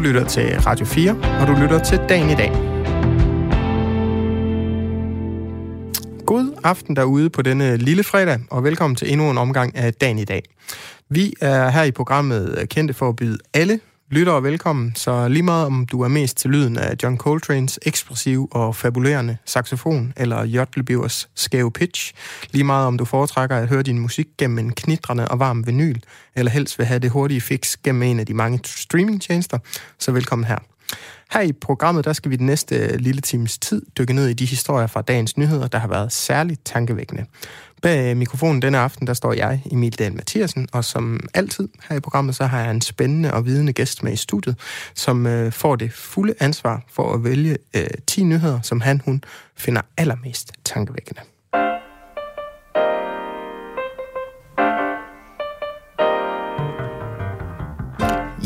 Du lytter til Radio 4, og du lytter til Dagen i dag. God aften derude på denne lille fredag, og velkommen til endnu en omgang af Dagen i dag. Vi er her i programmet kendte for at byde alle lyttere velkommen, så lige meget om du er mest til lyden af John Coltrane's ekspressiv og fabulerende saxofon, eller Jotlebivers skæve pitch, lige meget om du foretrækker at høre din musik gennem en knitrende og varm vinyl, eller helst vil have det hurtige fix gennem en af de mange streamingtjenester, så velkommen her. Her i programmet, der skal vi den næste øh, lille times tid dykke ned i de historier fra dagens nyheder, der har været særligt tankevækkende. Bag øh, mikrofonen denne aften, der står jeg, Emil Dahl Mathiasen, og som altid her i programmet, så har jeg en spændende og vidende gæst med i studiet, som øh, får det fulde ansvar for at vælge øh, 10 nyheder, som han, hun finder allermest tankevækkende.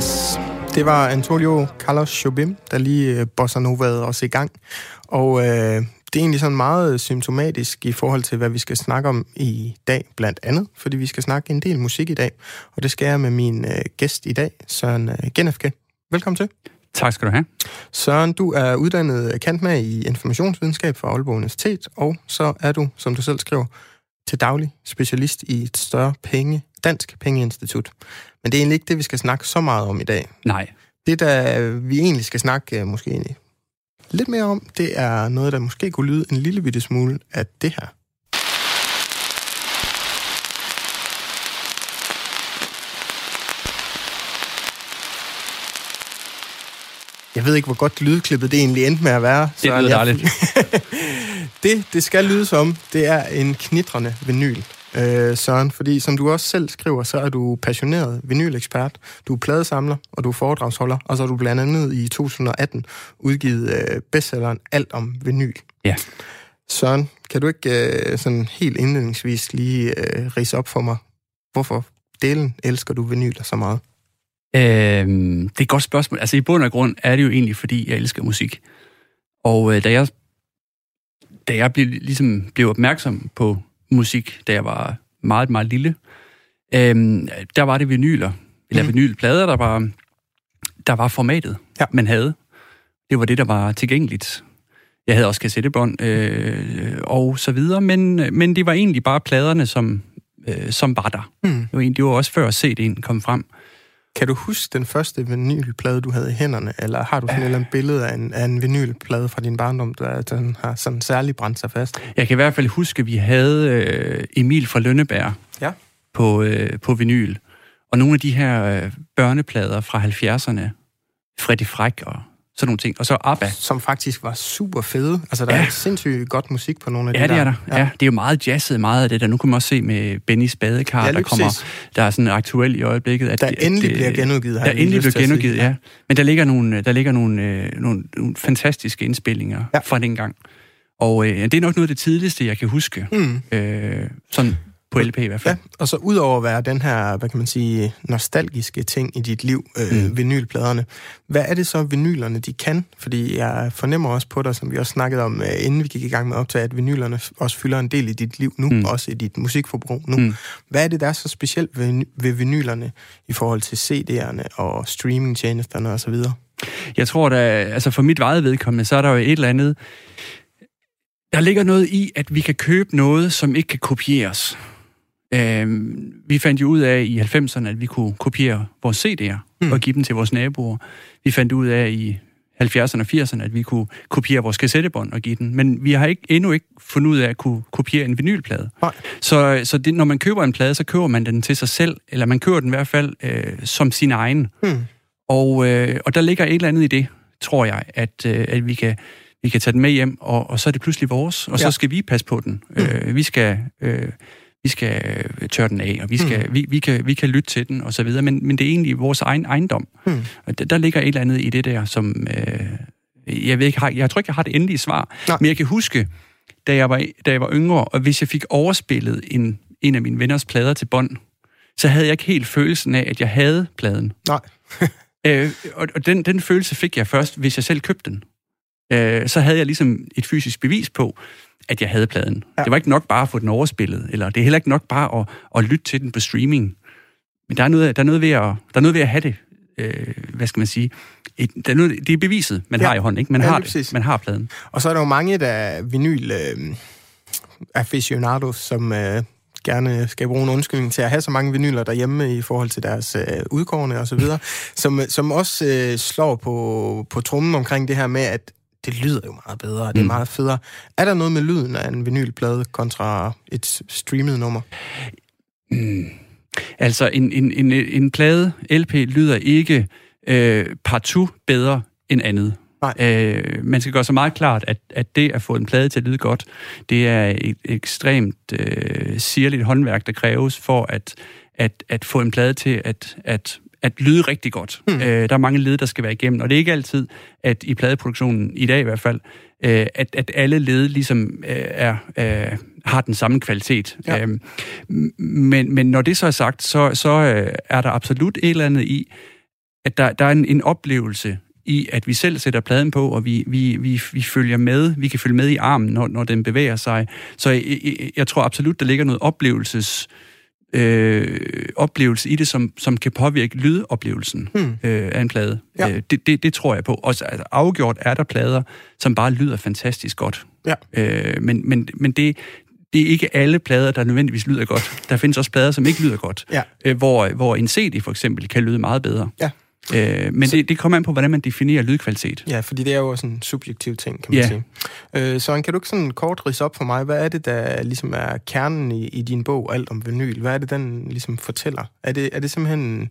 Yes. Det var Antonio Carlos Jobim, der lige øh, bossa novaede os i gang. Og øh, det er egentlig sådan meget symptomatisk i forhold til, hvad vi skal snakke om i dag, blandt andet, fordi vi skal snakke en del musik i dag, og det skal jeg med min øh, gæst i dag, Søren øh, Genefke. Velkommen til. Tak skal du have. Søren, du er uddannet kant med i informationsvidenskab fra Aalborg Universitet, og så er du, som du selv skriver, til daglig specialist i et større penge, dansk pengeinstitut. Men det er egentlig ikke det, vi skal snakke så meget om i dag. Nej. Det, der vi egentlig skal snakke måske lidt mere om, det er noget, der måske kunne lyde en lille bitte smule af det her. Jeg ved ikke, hvor godt lydklippet det egentlig endte med at være. Det lyder dejligt. det, det skal lyde som, det er en knitrende vinyl øh, Søren, fordi som du også selv skriver, så er du passioneret vinylekspert, du er pladesamler, og du er foredragsholder, og så har du blandt andet i 2018 udgivet øh, bestselleren Alt om vinyl. Ja. Søren, kan du ikke øh, sådan helt indledningsvis lige øh, rise op for mig, hvorfor delen elsker du vinyler så meget? Øhm, det er et godt spørgsmål. Altså i bund og grund er det jo egentlig, fordi jeg elsker musik. Og øh, da jeg da jeg blev, ligesom blev opmærksom på musik, da jeg var meget, meget lille, øhm, der var det vinyler, eller mm. vinylplader, der var, der var formatet, ja. man havde. Det var det, der var tilgængeligt. Jeg havde også kassettebånd øh, og så videre, men, men det var egentlig bare pladerne, som, øh, som var der. Mm. Det, var egentlig, det var også før CD'en kom frem. Kan du huske den første vinylplade, du havde i hænderne, eller har du sådan et eller andet billede af en, af en vinylplade fra din barndom, der den har sådan særligt brændt sig fast? Jeg kan i hvert fald huske, at vi havde øh, Emil fra Lønneberg ja. på, øh, på vinyl. Og nogle af de her øh, børneplader fra 70'erne, Freddy Fræk og sådan nogle ting. Og så ABBA. Som faktisk var super fede. Altså, der ja. er sindssygt godt musik på nogle af ja, de der. Ja, det er der. Ja. ja. det er jo meget jazzet, meget af det der. Nu kan man også se med Bennys badekar, ja, der kommer, der er sådan aktuel i øjeblikket. At der det, endelig det, bliver genudgivet. Der endelig bliver genudgivet, ja. Men der ligger nogle, der ligger nogle, øh, nogle, nogle fantastiske indspillinger ja. fra den gang. Og øh, det er nok noget af det tidligste, jeg kan huske. Mm. Øh, sådan på LP i hvert fald. Ja, og så udover at være den her, hvad kan man sige, nostalgiske ting i dit liv, øh, mm. vinylpladerne, hvad er det så, vinylerne de kan? Fordi jeg fornemmer også på dig, som vi også snakkede om, øh, inden vi gik i gang med at optage, at vinylerne også fylder en del i dit liv nu, mm. også i dit musikforbrug nu. Mm. Hvad er det, der er så specielt ved, ved vinylerne i forhold til CD'erne og streamingtjenesterne osv.? Jeg tror da, altså for mit eget vedkommende, så er der jo et eller andet, der ligger noget i, at vi kan købe noget, som ikke kan kopieres. Øh, vi fandt jo ud af i 90'erne, at vi kunne kopiere vores CD'er mm. og give dem til vores naboer. Vi fandt ud af i 70'erne og 80'erne, at vi kunne kopiere vores kassettebånd og give den. Men vi har ikke, endnu ikke fundet ud af at kunne kopiere en vinylplade. Nej. Så, så det, når man køber en plade, så køber man den til sig selv, eller man køber den i hvert fald øh, som sin egen. Mm. Og, øh, og der ligger et eller andet i det, tror jeg, at, øh, at vi kan vi kan tage den med hjem, og, og så er det pludselig vores, og ja. så skal vi passe på den. Mm. Øh, vi skal... Øh, vi skal øh, tørre den af, og vi, skal, mm. vi, vi, kan, vi kan lytte til den, og så videre, men, men det er egentlig vores egen ejendom. Mm. Og der, der ligger et eller andet i det der, som... Øh, jeg, ved ikke, jeg, jeg tror ikke, jeg har det endelige svar, Nej. men jeg kan huske, da jeg, var, da jeg var yngre, og hvis jeg fik overspillet en, en af mine venners plader til bånd, så havde jeg ikke helt følelsen af, at jeg havde pladen. Nej. øh, og og den, den følelse fik jeg først, hvis jeg selv købte den. Øh, så havde jeg ligesom et fysisk bevis på, at jeg havde pladen. Ja. Det var ikke nok bare at få den overspillet, eller det er heller ikke nok bare at, at lytte til den på streaming. Men der er noget, der er noget, ved, at, der er noget ved at have det. Øh, hvad skal man sige? Et, der er noget, det er beviset, man ja. har i hånden. Ikke? Man, ja, har det, man har pladen. Og så er der jo mange, der vinyl øh, aficionados, som øh, gerne skal bruge en undskyldning til at have så mange vinyler derhjemme i forhold til deres øh, udkårne og så videre, som, som også øh, slår på, på trummen omkring det her med, at det lyder jo meget bedre, det er mm. meget federe. Er der noget med lyden af en vinylplade kontra et streamet nummer? Mm. Altså, en, en, en, en plade, LP, lyder ikke øh, partout bedre end andet. Nej. Øh, man skal gøre så meget klart, at, at det at få en plade til at lyde godt, det er et ekstremt øh, sirligt håndværk, der kræves for at, at, at få en plade til at, at at lyde rigtig godt. Mm. Øh, der er mange led, der skal være igennem, og det er ikke altid, at i pladeproduktionen, i dag i hvert fald, øh, at, at alle led ligesom øh, er, øh, har den samme kvalitet. Ja. Øh, men, men når det så er sagt, så, så øh, er der absolut et eller andet i, at der, der er en, en oplevelse i, at vi selv sætter pladen på, og vi, vi, vi, vi følger med, vi kan følge med i armen, når, når den bevæger sig. Så jeg, jeg, jeg tror absolut, der ligger noget oplevelses øh, oplevelse i det, som, som kan påvirke lydoplevelsen hmm. øh, af en plade. Ja. Øh, det, det, det tror jeg på. Og altså, afgjort er der plader, som bare lyder fantastisk godt. Ja. Øh, men men, men det, det er ikke alle plader, der nødvendigvis lyder godt. Der findes også plader, som ikke lyder godt. Ja. Øh, hvor, hvor en CD for eksempel kan lyde meget bedre. Ja. Øh, men så, det, det kommer an på, hvordan man definerer lydkvalitet. Ja, fordi det er jo også en subjektiv ting, kan man ja. sige. Øh, så kan du ikke sådan kort rise op for mig, hvad er det, der ligesom er kernen i, i din bog, Alt om vinyl? Hvad er det, den ligesom fortæller? Er det, er det simpelthen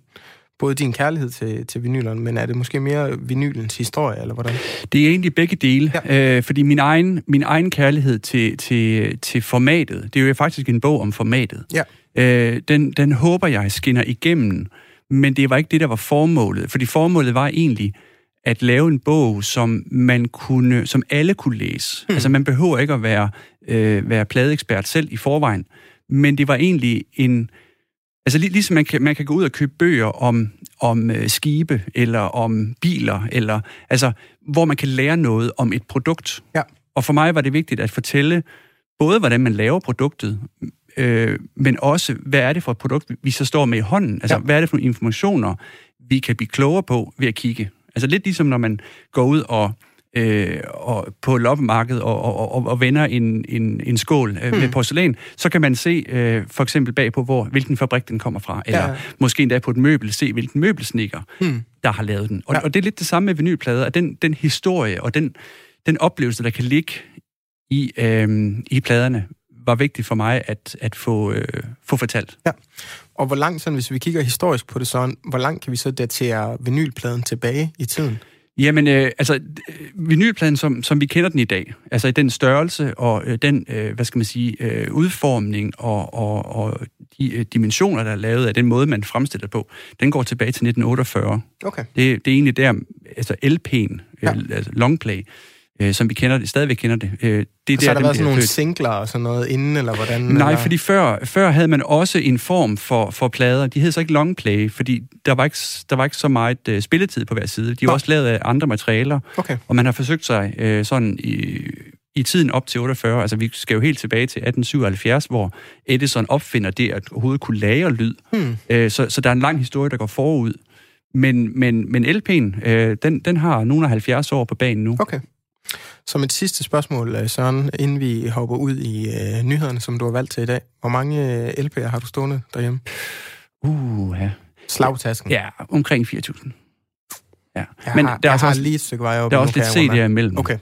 både din kærlighed til, til vinylerne, men er det måske mere vinylens historie, eller hvordan? Det er egentlig begge dele, ja. øh, fordi min egen, min egen kærlighed til, til, til formatet, det er jo faktisk en bog om formatet, ja. øh, den, den håber jeg skinner igennem men det var ikke det, der var formålet. Fordi formålet var egentlig at lave en bog, som man kunne, som alle kunne læse. Hmm. Altså man behøver ikke at være, øh, være pladeekspert selv i forvejen. Men det var egentlig en... Altså lig, ligesom man kan, man kan gå ud og købe bøger om, om øh, skibe, eller om biler, eller altså, hvor man kan lære noget om et produkt. Ja. Og for mig var det vigtigt at fortælle både, hvordan man laver produktet, øh, men også, hvad er det for et produkt, vi så står med i hånden? Altså, ja. hvad er det for informationer, vi kan blive klogere på ved at kigge? Altså lidt ligesom, når man går ud og øh, og på loppemarkedet og, og, og, og vender en, en, en skål øh, hmm. med porcelæn, så kan man se øh, for eksempel bagpå, hvor, hvilken fabrik den kommer fra, eller ja. måske endda på et møbel se, hvilken møbelsnikker, hmm. der har lavet den. Og, ja. og det er lidt det samme med vinylplader, at den, den historie og den, den oplevelse, der kan ligge i, øh, i pladerne, var vigtigt for mig at, at få, øh, få fortalt. Ja. Og hvor langt, sådan, hvis vi kigger historisk på det sådan, hvor langt kan vi så datere vinylpladen tilbage i tiden? Jamen, øh, altså, vinylpladen, som, som vi kender den i dag, altså i den størrelse og øh, den, øh, hvad skal man sige, øh, udformning og, og, og de øh, dimensioner, der er lavet af den måde, man fremstiller på, den går tilbage til 1948. Okay. Det, det er egentlig der, altså LP'en, ja. øh, altså longplay, øh, som vi kender det, stadigvæk kender det. Øh, det er så der, har der været sådan nogle singler og sådan noget inden, eller hvordan? Nej, eller? fordi før, før havde man også en form for, for plader. De hed så ikke longplay, fordi der var ikke, der var ikke så meget uh, spilletid på hver side. De var også lavet af andre materialer, okay. og man har forsøgt sig uh, sådan i, i tiden op til 48, altså vi skal jo helt tilbage til 1877, hvor Edison opfinder det at overhovedet kunne lagre lyd. Hmm. Uh, så, så der er en lang historie, der går forud. Men, men, men LP'en, øh, den, den har nogle af 70 år på banen nu. Okay. Som et sidste spørgsmål, øh, Søren, inden vi hopper ud i øh, nyhederne, som du har valgt til i dag. Hvor mange øh, LP'er har du stående derhjemme? Uh, ja. Slagtasken? Ja, omkring 4.000. Ja. Jeg Men har, der er jeg har lige et stykke vej op. Der er også lidt CD'er imellem. Okay.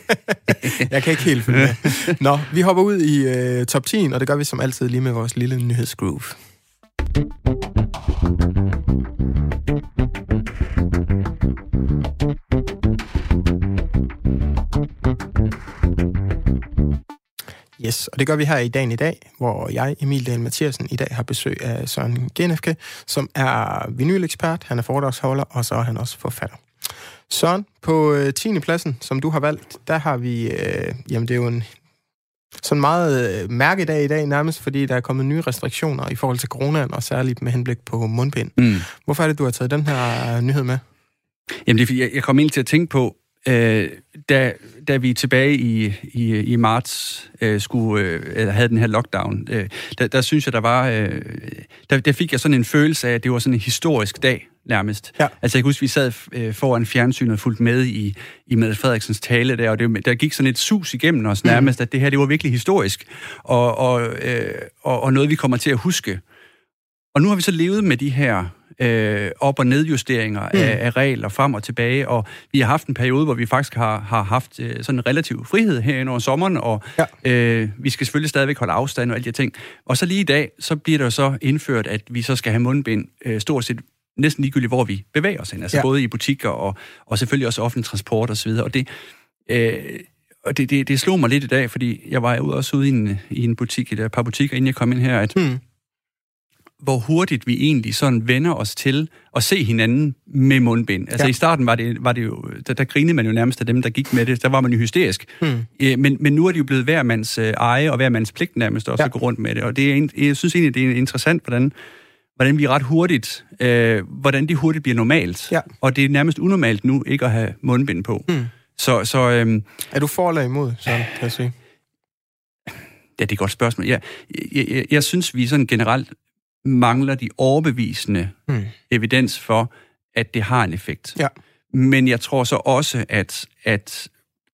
jeg kan ikke helt følge med. Nå, vi hopper ud i øh, top 10, og det gør vi som altid lige med vores lille nyhedsgroove. Yes, og det gør vi her i dagen i dag, hvor jeg, Emil Dahl Mathiasen, i dag har besøg af Søren Genefke, som er vinylekspert, han er foredragsholder, og så er han også forfatter. Søren, på øh, 10. pladsen, som du har valgt, der har vi, øh, jamen det er jo en sådan meget øh, mærkedag i dag nærmest, fordi der er kommet nye restriktioner i forhold til coronaen, og særligt med henblik på mundbind. Mm. Hvorfor er det, du har taget den her nyhed med? Jamen, det er fordi, jeg, jeg kom ind til at tænke på, øh, da, da vi tilbage i, i, i marts øh, skulle øh, havde den her lockdown, øh, der, der synes jeg, der var... Øh, der, der fik jeg sådan en følelse af, at det var sådan en historisk dag, nærmest. Ja. Altså, jeg kan huske, vi sad øh, foran fjernsynet og fulgte med i, i Mette Frederiksens tale der, og det, der gik sådan et sus igennem os nærmest, mm. at det her, det var virkelig historisk, og, og, øh, og, og noget, vi kommer til at huske. Og nu har vi så levet med de her øh, op- og nedjusteringer mm. af, af regler frem og tilbage, og vi har haft en periode, hvor vi faktisk har, har haft øh, sådan en relativ frihed her over sommeren, og ja. øh, vi skal selvfølgelig stadigvæk holde afstand og alle de ting. Og så lige i dag, så bliver der så indført, at vi så skal have mundbind øh, stort set næsten ligegyldigt, hvor vi bevæger os hen. Altså ja. både i butikker og, og selvfølgelig også offentlig transport osv. Og, og det, øh, og det, det, det slog mig lidt i dag, fordi jeg var ude, også ude i en, i en butik, et par butikker, inden jeg kom ind her, at mm hvor hurtigt vi egentlig sådan vender os til at se hinanden med mundbind. Altså ja. i starten var det, var det jo, der, der grinede man jo nærmest af dem, der gik med det. Der var man jo hysterisk. Hmm. Øh, men, men nu er det jo blevet hver mands øh, eje og hver mands pligt nærmest også ja. at gå rundt med det. Og det er, en, jeg synes egentlig, det er interessant, hvordan, hvordan vi ret hurtigt, øh, hvordan det hurtigt bliver normalt. Ja. Og det er nærmest unormalt nu ikke at have mundbind på. Hmm. Så, så, øh, er du for eller imod, så kan jeg sige? Ja, det er et godt spørgsmål. Jeg, jeg, jeg, jeg synes, vi sådan generelt mangler de overbevisende hmm. evidens for, at det har en effekt. Ja. Men jeg tror så også, at, at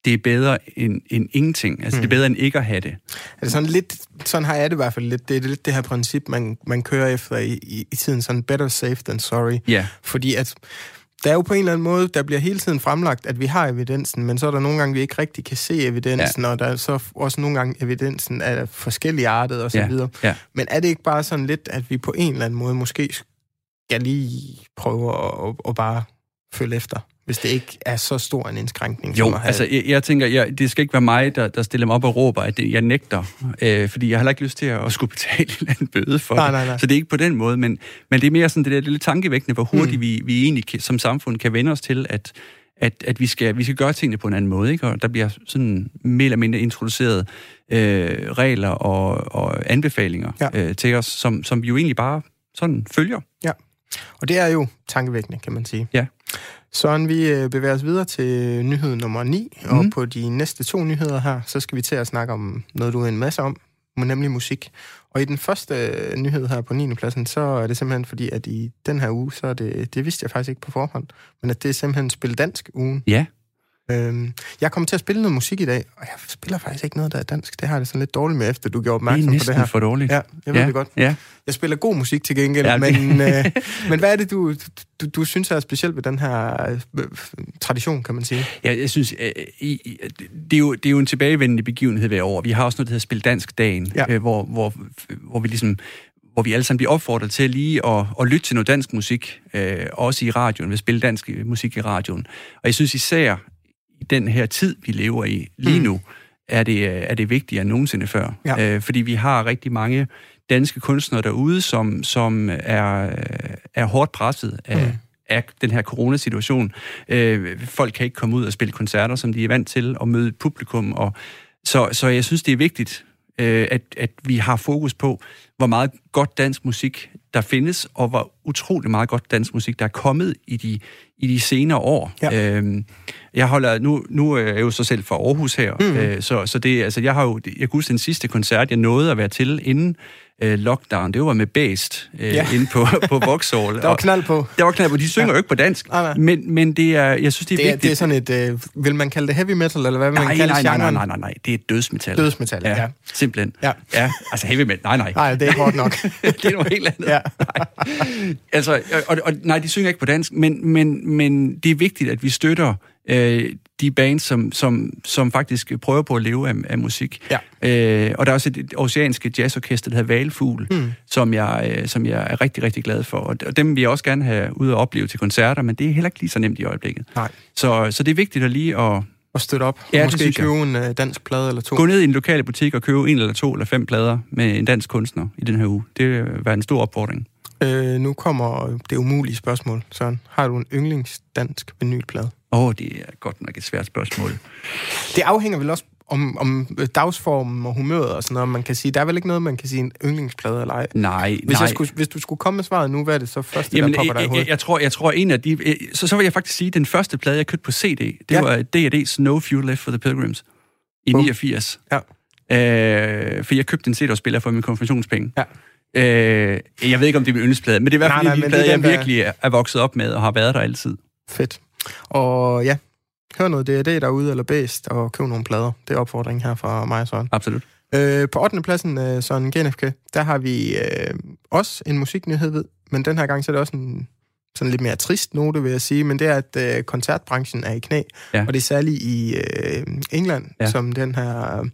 det er bedre end, end ingenting. Altså, mm. det er hmm. bedre end ikke at have det. Altså, sådan, lidt, sådan har jeg det i hvert fald lidt. Det er lidt det her princip, man, man kører efter i, i, i tiden. Sådan better safe than sorry. Ja. Fordi at der er jo på en eller anden måde, der bliver hele tiden fremlagt, at vi har evidensen, men så er der nogle gange, vi ikke rigtig kan se evidensen, ja. og der er så også nogle gange, evidensen er forskellige artet og så ja. videre. Ja. Men er det ikke bare sådan lidt, at vi på en eller anden måde måske skal lige prøve at, at, at bare følge efter? Hvis det ikke er så stor en indskrænkning. Jo, have... altså jeg, jeg tænker, jeg, det skal ikke være mig, der, der stiller mig op og råber, at det, jeg nægter, øh, fordi jeg har heller ikke lyst til at, at skulle betale en anden bøde for nej, det. Nej, nej. Så det er ikke på den måde, men, men det er mere sådan det der lille tankevækkende, hvor hurtigt mm. vi, vi egentlig kan, som samfund kan vende os til, at, at, at vi, skal, vi skal gøre tingene på en anden måde, ikke? og der bliver sådan mere eller mindre introduceret øh, regler og, og anbefalinger ja. øh, til os, som, som vi jo egentlig bare sådan følger. Ja, og det er jo tankevækkende, kan man sige. Ja. Søren, vi øh, bevæger os videre til nyhed nummer 9, mm. og mhm. på de næste to nyheder her, så skal vi til at snakke om noget, du er en masse om, nemlig musik. Og i den første øh, nyhed her på 9. pladsen, så er det simpelthen fordi, at i den her uge, så er det, det vidste jeg faktisk ikke på forhånd, men at det er simpelthen Spil Dansk ugen. Ja. Øhm, jeg kommer til at spille noget musik i dag, og jeg spiller faktisk ikke noget, der er dansk. Det har det sådan lidt dårligt med, efter du gjorde opmærksom på det her. for dårligt. Ja, jeg ved ja. det godt. Ja. Jeg spiller god musik til gengæld, ja, men, øh, men hvad er det, du, du, du synes er specielt ved den her øh, tradition, kan man sige? Ja, jeg synes, øh, i, det, er jo, det er jo en tilbagevendende begivenhed hver år. Vi har også noget, der hedder Spil Dansk Dagen, ja. øh, hvor, hvor, hvor vi ligesom hvor vi alle sammen bliver opfordret til lige at, at lytte til noget dansk musik, øh, også i radioen, ved spille dansk musik i radioen. Og jeg synes især, i den her tid, vi lever i lige mm. nu, er det, er det vigtigere end nogensinde før. Ja. Øh, fordi vi har rigtig mange danske kunstnere derude, som, som er, er hårdt presset af, mm. af den her coronasituation. Øh, folk kan ikke komme ud og spille koncerter, som de er vant til, og møde publikum. Og, så, så jeg synes, det er vigtigt, øh, at, at vi har fokus på, hvor meget godt dansk musik der findes, og hvor utrolig meget godt dansk musik, der er kommet i de, i de senere år. Ja. Øhm, jeg holder nu, nu er jeg jo så selv fra Aarhus her, mm. øh, så, så det, altså, jeg har jo, jeg kan huske den sidste koncert, jeg nåede at være til inden øh, lockdown, det var med Bæst øh, ja. inde på, på Vauxhall. der var knald på. Der var knald på. De synger ja. jo ikke på dansk, nej, nej. Men, men det er, jeg synes, det er, det er vigtigt. Det er sådan et, øh, vil man kalde det heavy metal, eller hvad vil nej, man kalde nej, nej, nej, nej, nej, nej, det er dødsmetal. Dødsmetal, ja. ja. Simpelthen. Ja. ja. Altså heavy metal, nej, nej. Nej, det er hårdt nok. det er noget helt andet. Ja. Nej. Altså, og, og, nej, de synger ikke på dansk, men, men, men det er vigtigt, at vi støtter øh, de bands, som, som, som faktisk prøver på at leve af, af musik. Ja. Øh, og der er også et oceanske jazzorkester, der hedder Valfugl, mm. som, jeg, øh, som jeg er rigtig, rigtig glad for. Og dem vil jeg også gerne have ud og opleve til koncerter, men det er heller ikke lige så nemt i øjeblikket. Nej. Så, så det er vigtigt at lige at, og støtte op. Ja, det måske jeg. købe en øh, dansk plade eller to. Gå ned i en lokale butik og købe en eller to eller fem plader med en dansk kunstner i den her uge. Det vil være en stor opfordring. Øh, nu kommer det umulige spørgsmål, Søren. Har du en yndlingsdansk vinylplade? Åh, oh, det er godt nok et svært spørgsmål. Det afhænger vel også om, om dagsformen og humøret og sådan noget. Man kan sige, der er vel ikke noget, man kan sige en yndlingsplade eller ej. Nej, Hvis, nej. jeg skulle, hvis du skulle komme med svaret nu, hvad er det så første, Jamen, der popper dig i jeg, jeg, tror, jeg tror, en af de... øh, Så, så vil jeg faktisk sige, at den første plade, jeg købte på CD, det Ja. var D&D's No Fuel Left for the Pilgrims i Bum. 89. Ja. Øh, for jeg købte en CD-spiller for min konfirmationspenge. Ja. Øh, jeg ved ikke, om det er min yndlingsplade, men det er i hvert fald nej, en men af de det plader, den, jeg virkelig er, er vokset op med og har været der altid. Fedt. Og ja, hør noget D&D derude, eller bedst, og køb nogle plader. Det er opfordringen her fra mig og Søren. Absolut. Øh, på 8. pladsen, øh, Søren GNFK, der har vi øh, også en musiknyhed ved, men den her gang så er det også en sådan lidt mere trist note, vil jeg sige, men det er, at øh, koncertbranchen er i knæ, Ja. og det er særligt i øh, England, ja. Som den her øh,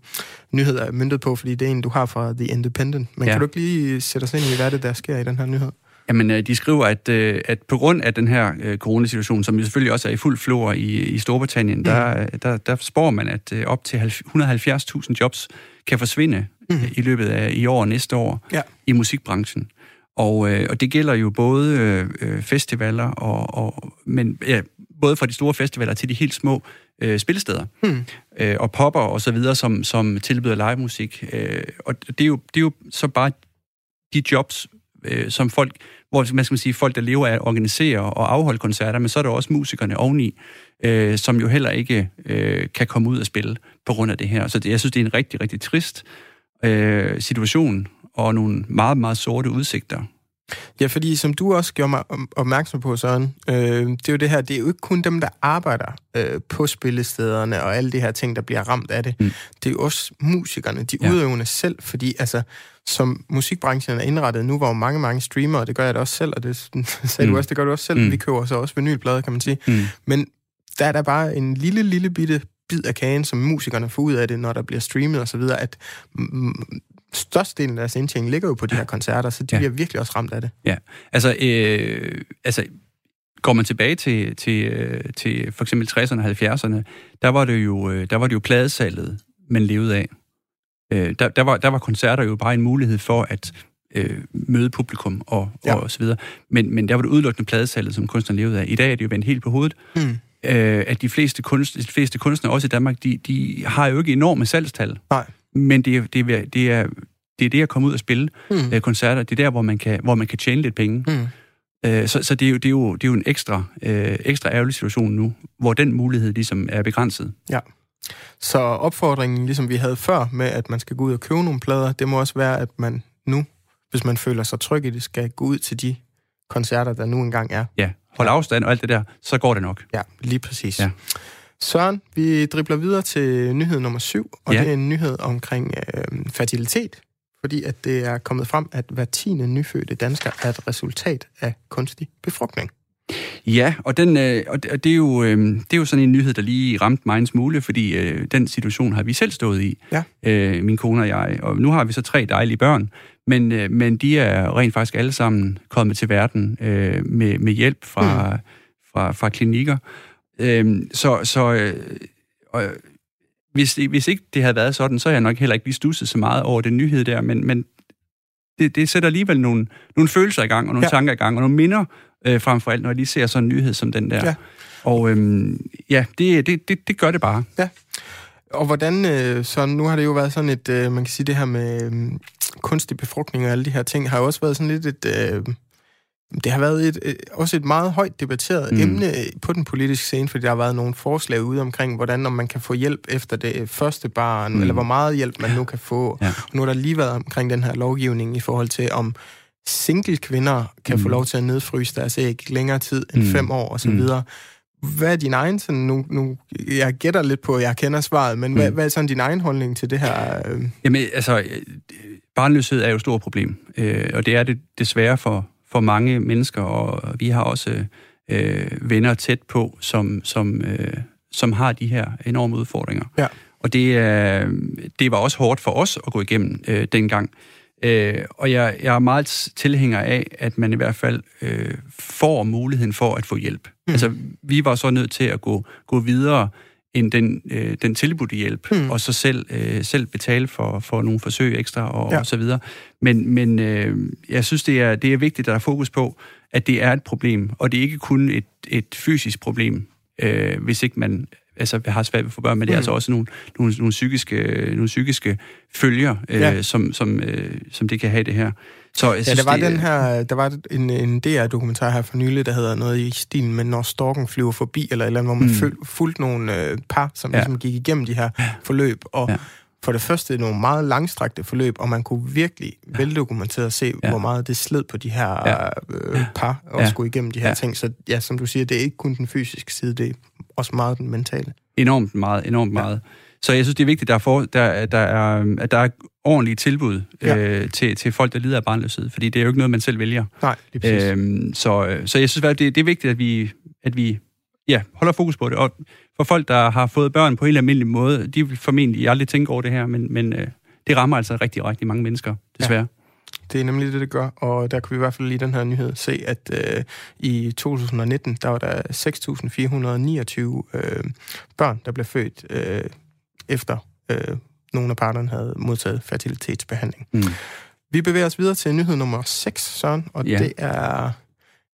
nyhed er myndet på, fordi det er en, du har fra The Independent. Men. Ja. kan du ikke lige sætte os ind i, hvad det der sker i den her nyhed? Jamen, øh, de skriver, at, øh, at på grund af den her øh, coronasituation, som selvfølgelig også er i fuld flor i, i Storbritannien, mm. der, der, der spår man, at op til 170.000 jobs kan forsvinde Mm. i løbet af i år og næste år Ja. i musikbranchen. Og, øh, og det gælder jo både øh, festivaler, og, og, men ja, både fra de store festivaler til de helt små øh, spillesteder, Hmm. øh, og popper og så videre, som, som tilbyder live musik. Øh, og det er, jo, det er jo så bare de jobs, øh, som folk, hvor man skal sige, folk, der lever af at organisere og afholde koncerter, men så er der også musikerne oveni, øh, som jo heller ikke øh, kan komme ud og spille på grund af det her. Så det, jeg synes, det er en rigtig, rigtig trist øh, situation, og nogle meget, meget sorte udsigter. Ja, fordi som du også gjorde mig om- opmærksom på, Søren, øh, det er jo det her, det er jo ikke kun dem, der arbejder øh, på spillestederne og alle de her ting, der bliver ramt af det. Mm. Det er jo også musikerne, de Ja. udøvende selv, fordi altså, som musikbranchen er indrettet nu, hvor mange, mange streamer, og det gør jeg da også selv, og det sagde mm. Du også, det gør du også selv, mm. Vi køber så også vinylplader, kan man sige. Mm. Men der er der bare en lille, lille bitte bid af kagen, som musikerne får ud af det, når der bliver streamet osv., at størstedelen af deres indtjening ligger jo på de her koncerter, så de Ja. bliver virkelig også ramt af det. Ja, altså, øh, altså går man tilbage til, til, øh, til for eksempel 60'erne og 70'erne, der var det jo, øh, der var det jo pladesalget, man levede af. Øh, der, der, var, der var koncerter jo bare en mulighed for at øh, møde publikum og, Ja. ja. og så videre. Men, men der var det udelukkende pladesalget, som kunstneren levede af. I dag er det jo vendt helt på hovedet. Mm. Øh, at de fleste, kunst, de fleste kunstnere, også i Danmark, de, de har jo ikke enorme salgstal. Nej. Men det er det, er, det, er, det er det at komme ud og spille Mm. øh, koncerter. Det er der, hvor man kan, hvor man kan tjene lidt penge. Mm. Øh, så så det, er jo, det, er jo, det er jo en ekstra, øh, ekstra ærgerlig situation nu, hvor den mulighed ligesom er begrænset. Så opfordringen, ligesom vi havde før, med at man skal gå ud og købe nogle plader, det må også være, at man nu, hvis man føler sig tryg i det, skal gå ud til de koncerter, der nu engang er. Ja, hold afstand og alt det der, så går det nok. Ja, lige præcis. Ja. Søren, vi dribler videre til nyhed nummer syv, og Ja. det er en nyhed omkring øh, fertilitet, fordi at det er kommet frem, at hver tiende nyfødte dansker er et resultat af kunstig befrugtning. Ja, og, den, øh, og det, er jo, øh, det er jo sådan en nyhed, der lige ramte mig en smule, fordi øh, den situation har vi selv stået i, Ja. øh, min kone og jeg. Og nu har vi så tre dejlige børn, men, øh, men de er rent faktisk alle sammen kommet til verden øh, med, med hjælp fra, mm. fra, fra klinikker. Øh, så så øh, og, hvis, hvis ikke det havde været sådan, så havde jeg nok heller ikke lige stusset så meget over den nyhed der, men, men det, det sætter alligevel nogle, nogle følelser i gang, og nogle ja. tanker i gang, og nogle minder øh, frem for alt, når jeg lige ser sådan en nyhed som den der. Ja. Og øhm, ja, det, det, det, det gør det bare. Og hvordan, øh, så nu har det jo været sådan et, øh, man kan sige det her med øh, kunstig befrugtning og alle de her ting, har jo også været sådan lidt et, øh, det har været et, øh, også et meget højt debatteret mm. Emne på den politiske scene, fordi der har været nogle forslag ude omkring, hvordan om man kan få hjælp efter det første barn. Mm. eller hvor meget hjælp man nu kan få. Ja. Og nu har der lige været omkring den her lovgivning i forhold til, om single kvinder kan mm. få lov til at nedfryse deres æg længere tid end mm. Fem år osv. Mm. Hvad er din egen sådan, nu, nu, jeg gætter lidt på, jeg kender svaret, men mm. hvad, hvad er sådan din egen holdning til det her? Øh? Jamen, altså, øh, barnløshed er jo et stort problem, øh, og det er det desværre for, for mange mennesker, og vi har også øh, venner tæt på, som, som, øh, som har de her enorme udfordringer. Ja. Og det, øh, det var også hårdt for os at gå igennem øh, dengang. Øh, og jeg, jeg er meget tilhænger af, at man i hvert fald øh, får muligheden for at få hjælp. Mm. Altså, vi var så nødt til at gå, gå videre end den, øh, den tilbudte hjælp, mm. og så selv, øh, selv betale for, for nogle forsøg ekstra og, ja. og så videre. Men, men øh, jeg synes, det er, det er vigtigt, at der er fokus på, at det er et problem, og det er ikke kun et, et fysisk problem, øh, hvis ikke man altså, har svært ved at få børn, men det er mm. altså også nogle, nogle, nogle, psykiske, nogle psykiske følger, øh, ja. som, som, øh, som det kan have det her. Så jeg synes, ja, der var, det, den her, der var en, en DR-dokumentar her for nylig, der hedder noget i stilen med, når storken flyver forbi, eller eller andet, hvor man mm. fulgte nogle øh, par, som ja. ligesom gik igennem de her forløb, og ja. For det første nogle meget langstrakte forløb, og man kunne virkelig ja. veldokumenteret se, ja. hvor meget det sled på de her ja. øh, par, og ja. skulle igennem de her ja. ting. Så ja, som du siger, det er ikke kun den fysiske side, det er også meget den mentale. Enormt meget, enormt ja. meget. Så jeg synes, det er vigtigt, at der er, der, der er, at der er ordentlige tilbud ja. øh, til, til folk, der lider af barnløshed, fordi det er jo ikke noget, man selv vælger. Nej, lige præcis. Øhm, så, så jeg synes, det, det er vigtigt, at vi, at vi ja, holder fokus på det. Og for folk, der har fået børn på en eller almindelig måde, de vil formentlig aldrig tænke over det her, men, men øh, det rammer altså rigtig, rigtig mange mennesker, desværre. Ja. Det er nemlig det, det gør, og der kan vi i hvert fald i den her nyhed se, at øh, i 2019, der var der 6.429 øh, børn, der blev født øh, efter øh, nogle af parterne havde modtaget fertilitetsbehandling. Mm. Vi bevæger os videre til nyhed nummer 6, Søren, og ja. det er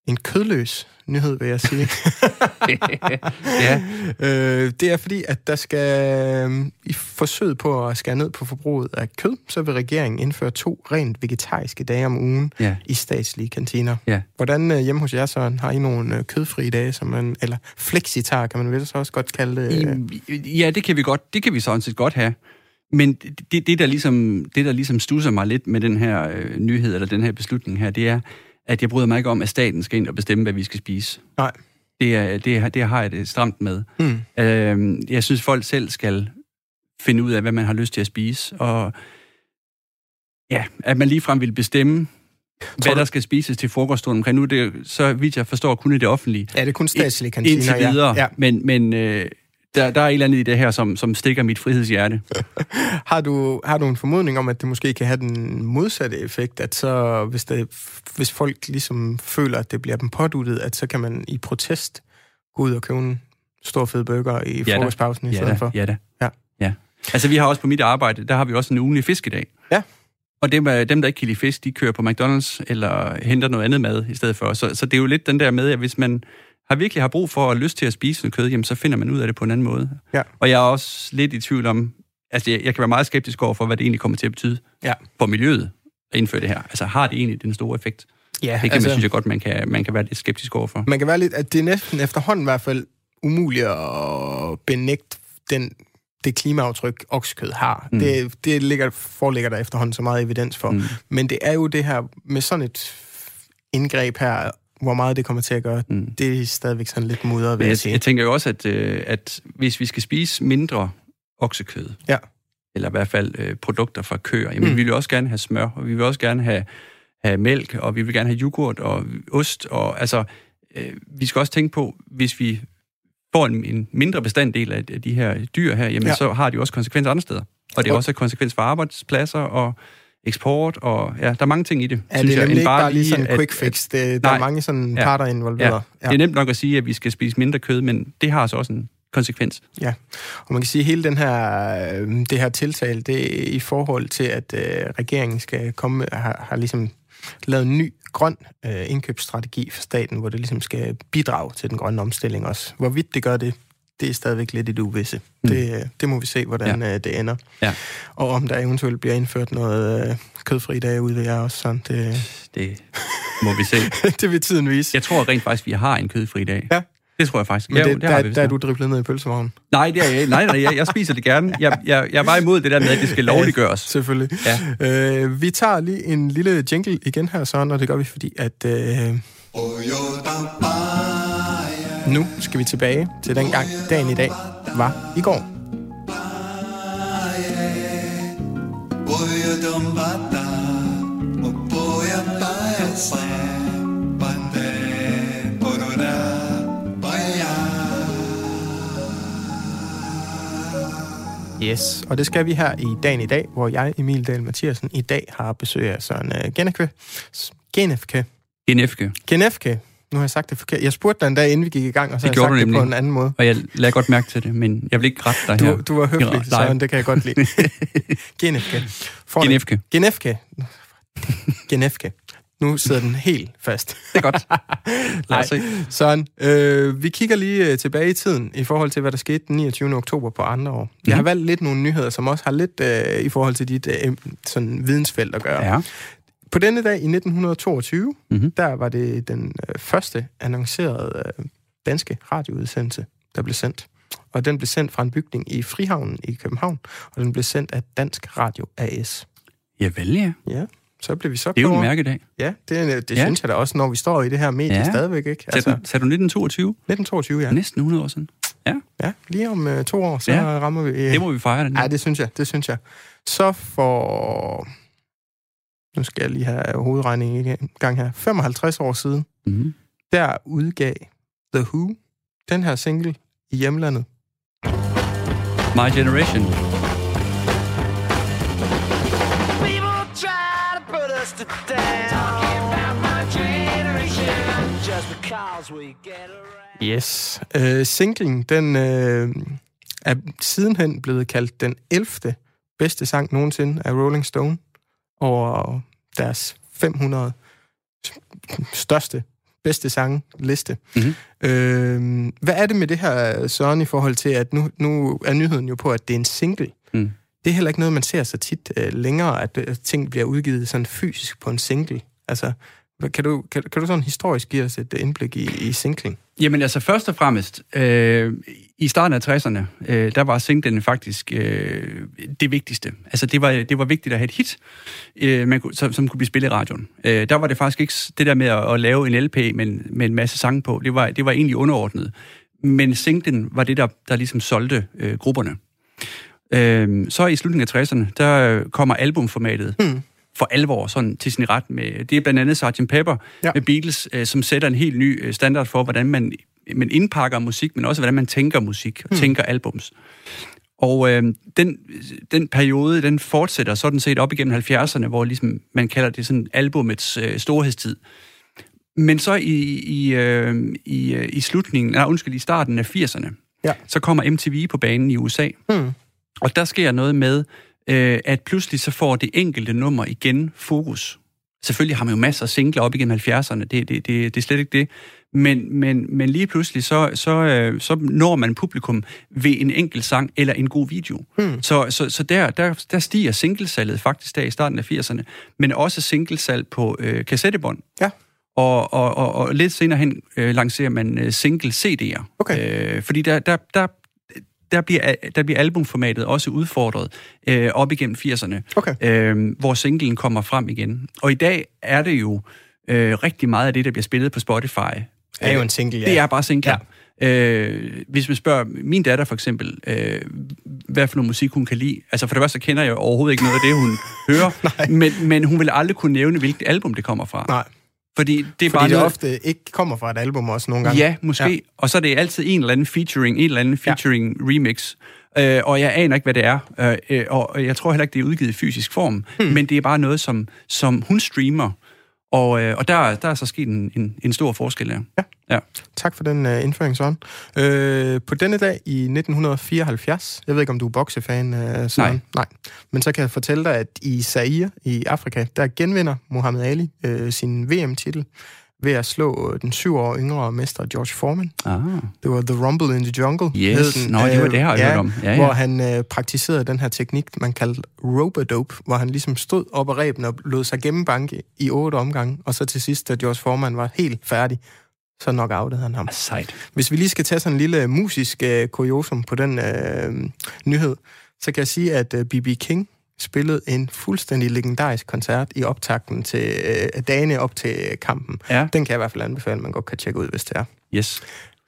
en kødløs nyhed, vil jeg sige. ja. øh, det er fordi, at der skal øh, i forsøget på at skære ned på forbruget af kød, så vil regeringen indføre to rent vegetariske dage om ugen ja. i statslige kantiner. Ja. Hvordan øh, hjemme hos jer, så har I nogle øh, kødfrie dage, som man, eller flexitar, kan man vel så også godt kalde det? Øh? Ja, det kan vi godt. Det kan vi sådan set godt have. Men det, det, der ligesom, det, der ligesom stusser mig lidt med den her øh, nyhed, eller den her beslutning her, det er, at jeg bryder mig ikke om, at staten skal ind og bestemme, hvad vi skal spise. Nej. Det, er, det, det har jeg det stramt med. Mm. Øh, jeg synes, folk selv skal finde ud af, hvad man har lyst til at spise, og ja, at man ligefrem vil bestemme, hvad du... der skal spises til frokoststunden omkring. Nu er det, så vidt jeg forstår, kun i det offentlige. Ja, det er kun statslige kantiner, Indtil videre, ja. ja. men, men øh, der, der er et eller andet i det her, som, som stikker mit frihedshjerte. har, du, har du en formodning om, at det måske kan have den modsatte effekt, at så hvis, det, hvis folk ligesom føler, at det bliver dem påduttet, at så kan man i protest gå ud og købe en stor fed burger i ja frokostpausen i ja stedet da. for? Ja da. Ja. ja. Altså vi har også på mit arbejde, der har vi også en ugenlig fiskedag. Ja. Og dem, dem, der ikke kan lide fisk, de kører på McDonald's eller henter noget andet mad i stedet for. Så, så det er jo lidt den der med, at hvis man har virkelig har brug for at lyst til at spise noget kød, jamen, så finder man ud af det på en anden måde. Ja. Og jeg er også lidt i tvivl om, altså jeg, jeg kan være meget skeptisk over for, hvad det egentlig kommer til at betyde ja. for miljøet at indføre det her. Altså har det egentlig den store effekt? Ja, det kan altså, man, synes jeg godt, man kan, man kan være lidt skeptisk over for. Man kan være lidt, at det er næsten efterhånden i hvert fald umuligt at benægte den, det klimaaftryk, oksekød har. Mm. Det, det ligger, foreligger der efterhånden så meget evidens for. Mm. Men det er jo det her, med sådan et indgreb her, hvor meget det kommer til at gøre, mm. det er stadigvæk sådan lidt mudret, vil jeg, jeg sige. Jeg tænker jo også, at, øh, at hvis vi skal spise mindre oksekød, ja. eller i hvert fald øh, produkter fra køer, jamen mm. vi vil jo også gerne have smør, og vi vil også gerne have, have mælk, og vi vil gerne have yoghurt og ost, og altså, øh, vi skal også tænke på, hvis vi får en, en mindre bestanddel af, af de her dyr her, jamen ja. så har de også konsekvenser andre steder. Og det er også konsekvens for arbejdspladser og eksport, og ja, der er mange ting i det. Ja, synes det er jeg, ikke bare, bare lige sådan en quick fix. Det, der nej, er mange sådan ja, parter involveret. Ja. Ja. Det er nemt nok at sige, at vi skal spise mindre kød, men det har altså også en konsekvens. Ja, og man kan sige, at hele den her, øh, det her tiltale, det er i forhold til, at øh, regeringen skal komme, har, har ligesom lavet en ny grøn øh, indkøbsstrategi for staten, hvor det ligesom skal bidrage til den grønne omstilling også. Hvorvidt det gør det, det er stadigvæk lidt et uvisse. Mm. Det, det må vi se, hvordan ja. Øh, det ender. Ja. Og om der eventuelt bliver indført noget øh, kødfri dag ude ved jer også. Sådan, det... det må vi se. det vil tiden vise. Jeg tror rent faktisk, vi har en kødfri dag. Ja. Det tror jeg faktisk. Men det, ja, det der, der er du driblet ned i pølsevognen? Nej, det er jeg, nej, nej, jeg, jeg spiser det gerne. Jeg, jeg, jeg er bare imod det der med, at det skal lovliggøres. Ja, selvfølgelig. Ja. Øh, vi tager lige en lille jingle igen her, Søren, og det gør vi, fordi at... Øh, nu skal vi tilbage til den gang, dagen i dag var i går. Yes, og det skal vi her i dagen i dag, hvor jeg, Emil Dahl Mathiasen, i dag har besøg af Søren uh, Genefke. Genefke. Genefke. Genefke. Nu har jeg sagt det forkert. Jeg spurgte dig en dag, inden vi gik i gang, og så Det har jeg sagt du det på en anden måde. Og jeg lader godt mærke til det, men jeg vil ikke rette dig her. Du, du var høflig. Søren, det kan jeg godt lide. Genefke. Genefke. Genefke. Genefke. Nu sidder den helt fast. Det er godt. Lad os se. Søren, øh, vi kigger lige øh, tilbage i tiden i forhold til, hvad der skete den 29. oktober på andre år. Mm. Jeg har valgt lidt nogle nyheder, som også har lidt øh, i forhold til dit øh, sådan vidensfelt at gøre. Ja. På denne dag i 1922, Mhm. der var det den øh, første annoncerede øh, danske radioudsendelse, der blev sendt. Og den blev sendt fra en bygning i Frihavnen i København, og den blev sendt af Dansk Radio AS. Ja, vel, ja. Ja, så blev vi så Det er jo en mærkedag. Ja, det, øh, det Ja. synes jeg da også, når vi står i det her medie Ja. stadigvæk, ikke? Altså, sagde, du, sagde du 1922? 1922, ja. Næsten 100 år siden. Ja, Ja, lige om øh, to år, så ja. rammer vi... Øh, det må vi fejre den. Ja, det synes jeg, det synes jeg. Så for... Nu skal jeg lige have hovedregningen i gang her. 55 år siden, Mm-hmm. der udgav The Who den her single i hjemlandet. My Generation. People try to put us to down. Talking about my generation. Just because we get around. Yes. Øh, singlen, den øh, er sidenhen blevet kaldt den 11. bedste sang nogensinde af Rolling Stone over deres 500 største bedste sange liste. Mhm. Øh, hvad er det med det her, Søren, i forhold til, at nu, nu er nyheden jo på, at det er en single. Mm. Det er heller ikke noget, man ser så tit øh, længere, at øh, ting bliver udgivet sådan fysisk på en single. Altså, kan du, kan, kan du sådan historisk give os et indblik i, i singlen? Jamen altså først og fremmest, øh, i starten af 60'erne, øh, der var singlen faktisk øh, det vigtigste. Altså det var, det var vigtigt at have et hit, øh, man kunne, som, som kunne blive spillet i radioen. Øh, der var det faktisk ikke det der med at, at lave en LP med, med en masse sange på, det var, det var egentlig underordnet. Men singlen var det, der, der ligesom solgte øh, grupperne. Øh, så i slutningen af 60'erne, der kommer albumformatet Hmm for alvor sådan til sin ret med, det er blandt andet Sgt. Pepper Ja. med Beatles, øh, som sætter en helt ny øh, standard for, hvordan man, man indpakker musik, men også hvordan man tænker musik og Hmm. tænker albums. Og øh, den, den periode, den fortsætter sådan set op igennem 70'erne, hvor ligesom, man kalder det sådan albumets øh, storhedstid. Men så i, i, øh, i, øh, i slutningen, nej, undskyld, i starten af 80'erne, Ja. så kommer MTV på banen i USA, Hmm. og der sker noget med, øh, at pludselig så får det enkelte nummer igen fokus. Selvfølgelig har man jo masser af singler op igennem 70'erne, det, det, det, det er slet ikke det. Men, men, men lige pludselig, så, så, øh, så når man publikum ved en enkelt sang eller en god video. Hmm. Så, så, så der, der, der stiger singlesalget faktisk der i starten af 80'erne, men også singlesalg på øh, kassettebånd. Ja. Og, og, og, og lidt senere hen øh, lancerer man øh, single-CD'er. Okay. Øh, fordi der, der, der, der, bliver, der bliver albumformatet også udfordret øh, op igennem 80'erne, Okay. øh, hvor singlen kommer frem igen. Og i dag er det jo øh, rigtig meget af det, der bliver spillet på Spotify. er jo en single, ja. Det er bare singler. Ja. Øh, hvis man spørger min datter for eksempel, øh, hvad for noget musik hun kan lide. Altså for det første kender jeg overhovedet ikke noget af det, hun hører, men, men hun vil aldrig kunne nævne, hvilket album det kommer fra. Nej, Fordi det er fordi bare det noget, ofte ikke kommer fra et album også nogle gange. Ja, måske. Ja. Og så er det altid en eller anden featuring, en eller anden featuring ja. remix. Øh, og jeg aner ikke, hvad det er. Øh, øh, og jeg tror heller ikke, det er udgivet i fysisk form. Hmm. Men det er bare noget, som, som hun streamer. Og, øh, og der, der er så sket en, en, en stor forskel der. Ja. ja. Tak for den uh, indføring, Søren. Øh, på denne dag i 1974, jeg ved ikke, om du er boksefan, uh, Søren? Nej. Nej. Men så kan jeg fortælle dig, at i Zaire i Afrika, der genvinder Muhammad Ali uh, sin VM-titel ved at slå øh, den syv år yngre mester George Foreman. Ah. Det var The Rumble in the Jungle. Yes. hed den. Nå, det var det, jeg har ja, hørt om. Ja, ja. Hvor han øh, praktiserede den her teknik, man kaldte rope-dope, hvor han ligesom stod op ad rebene og lod sig gennembanke i otte omgange, og så til sidst, da George Foreman var helt færdig, så nok outede han ham. Ah, Sejt. Hvis vi lige skal tage sådan en lille musisk øh, kuriosum på den øh, nyhed, så kan jeg sige, at øh, B.B. King spillede en fuldstændig legendarisk koncert i optakten til øh, dagene op til kampen. Ja. Den kan jeg i hvert fald anbefale, at man godt kan tjekke ud, hvis det er. Yes.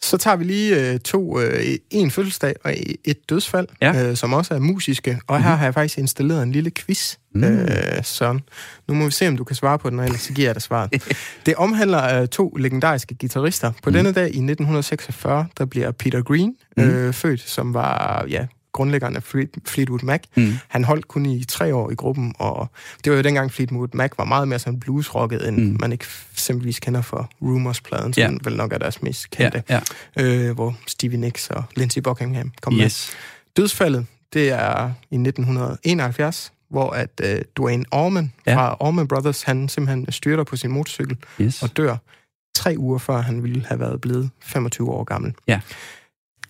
Så tager vi lige øh, to, øh, en fødselsdag og et dødsfald, Ja. Mhm. øh, som også er musiske. Og her har jeg faktisk installeret en lille quiz, mm. øh, Søren. Nu må vi se, om du kan svare på den, og ellers så giver jeg dig svaret. det omhandler øh, to legendariske guitarister. På mm. denne dag i 1946, der bliver Peter Green Mhm. øh, født, som var ja, grundlæggeren af Fleet, Fleetwood Mac. Mm. Han holdt kun i tre år i gruppen, og det var jo dengang Fleetwood Mac var meget mere sådan bluesrocket, end Mm. man ikke eksempelvis kender for Rumors-pladen, som ja. vel nok er deres mest kendte, ja. øh, hvor Stevie Nicks og Lindsey Buckingham kom med. Yes. Dødsfaldet, det er i 1971, hvor at øh, Dwayne Allman Ja. fra Allman Brothers, han simpelthen styrter på sin motorcykel Yes. og dør tre uger før han ville have været blevet 25 år gammel. Ja.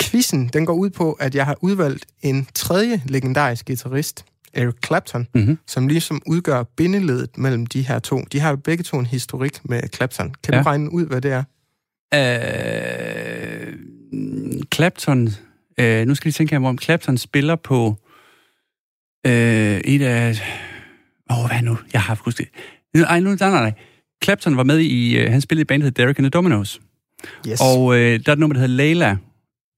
Quizzen, den går ud på, at jeg har udvalgt en tredje legendarisk guitarist, Eric Clapton, Mm-hmm. som ligesom udgør bindeledet mellem de her to. De har jo begge to en historik med Clapton. Kan ja. Du regne ud, hvad det er? Øh, Clapton, øh, nu skal jeg tænke mig om, Clapton spiller på øh, et af... Åh, oh, hvad nu? Jeg har husket. Ej, nu, nej, nej, nej. Clapton var med i, øh, han spillede i bandet, der hedder Derek and the Dominoes. Yes. Og øh, der er et nummer, der hedder Layla,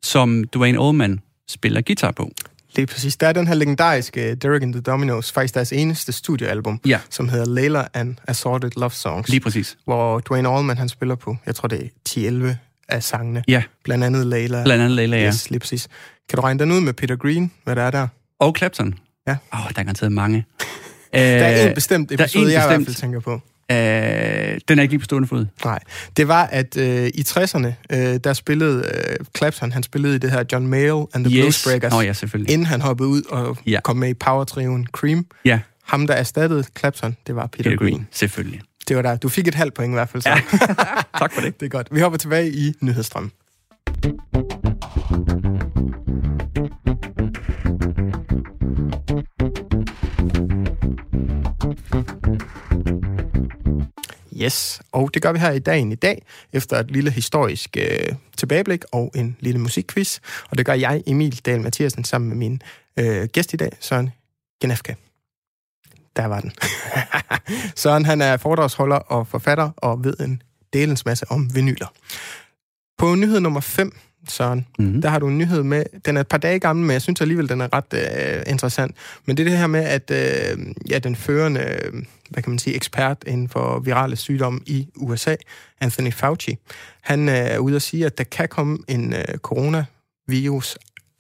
som Dwayne Allman spiller guitar på. Det er præcis. Der er den her legendariske Derek and the Dominoes, faktisk deres eneste studioalbum, Ja. som hedder Layla and Assorted Love Songs, Lige præcis. hvor Dwayne Allman han spiller på, jeg tror det er 10-11 af sangene. Ja, Blandt andet Layla. blandt andet Layla, ja. Yes, lige præcis. Kan du regne den ud med Peter Green, hvad der er der? Og Clapton. Ja. Åh, oh, der er garanteret mange. Der er en Øh, bestemt der er episode, en jeg i hvert bestemt. fald tænker på. Øh, den er ikke lige på stående fod. Nej, det var, at øh, i 60'erne, øh, der spillede øh, Clapton, han spillede i det her John Mayall and the Bluesbreakers, Nå ja, selvfølgelig. inden han hoppede ud og ja. kom med i power-trioen Cream. Ja, Ham, der erstattede Clapton, det var Peter, Peter Green. Green. Selvfølgelig. Det var der. Du fik et halvt point i hvert fald. Så. Ja. tak for det. det er godt. Vi hopper tilbage i nyhedsstrømmen. Yes, og det gør vi her i dagen i dag, efter et lille historisk øh, tilbageblik og en lille musikquiz. Og det gør jeg, Emil Dahl Mathiasen, sammen med min øh, gæst i dag, Søren Genefka. Der var den. Søren, han er foredragsholder og forfatter og ved en delens masse om vinyler. På nyhed nummer 5, Søren, Mm-hmm. der har du en nyhed med, den er et par dage gammel, men jeg synes alligevel, den er ret øh, interessant. Men det er det her med, at øh, ja, den førende, øh, hvad kan man sige, ekspert inden for virale sygdomme i USA, Anthony Fauci, han øh, er ude at sige, at der kan komme en øh, coronavirus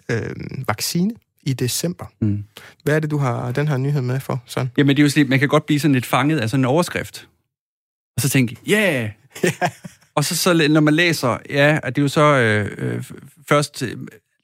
øh, vaccine i december. Mm. Hvad er det, du har den her nyhed med for, Søren? Jamen, det er jo sådan, man kan godt blive sådan lidt fanget af sådan en overskrift. Og så tænke, yeah! Og så, så når man læser, ja, at det er jo så øh, øh, først, øh,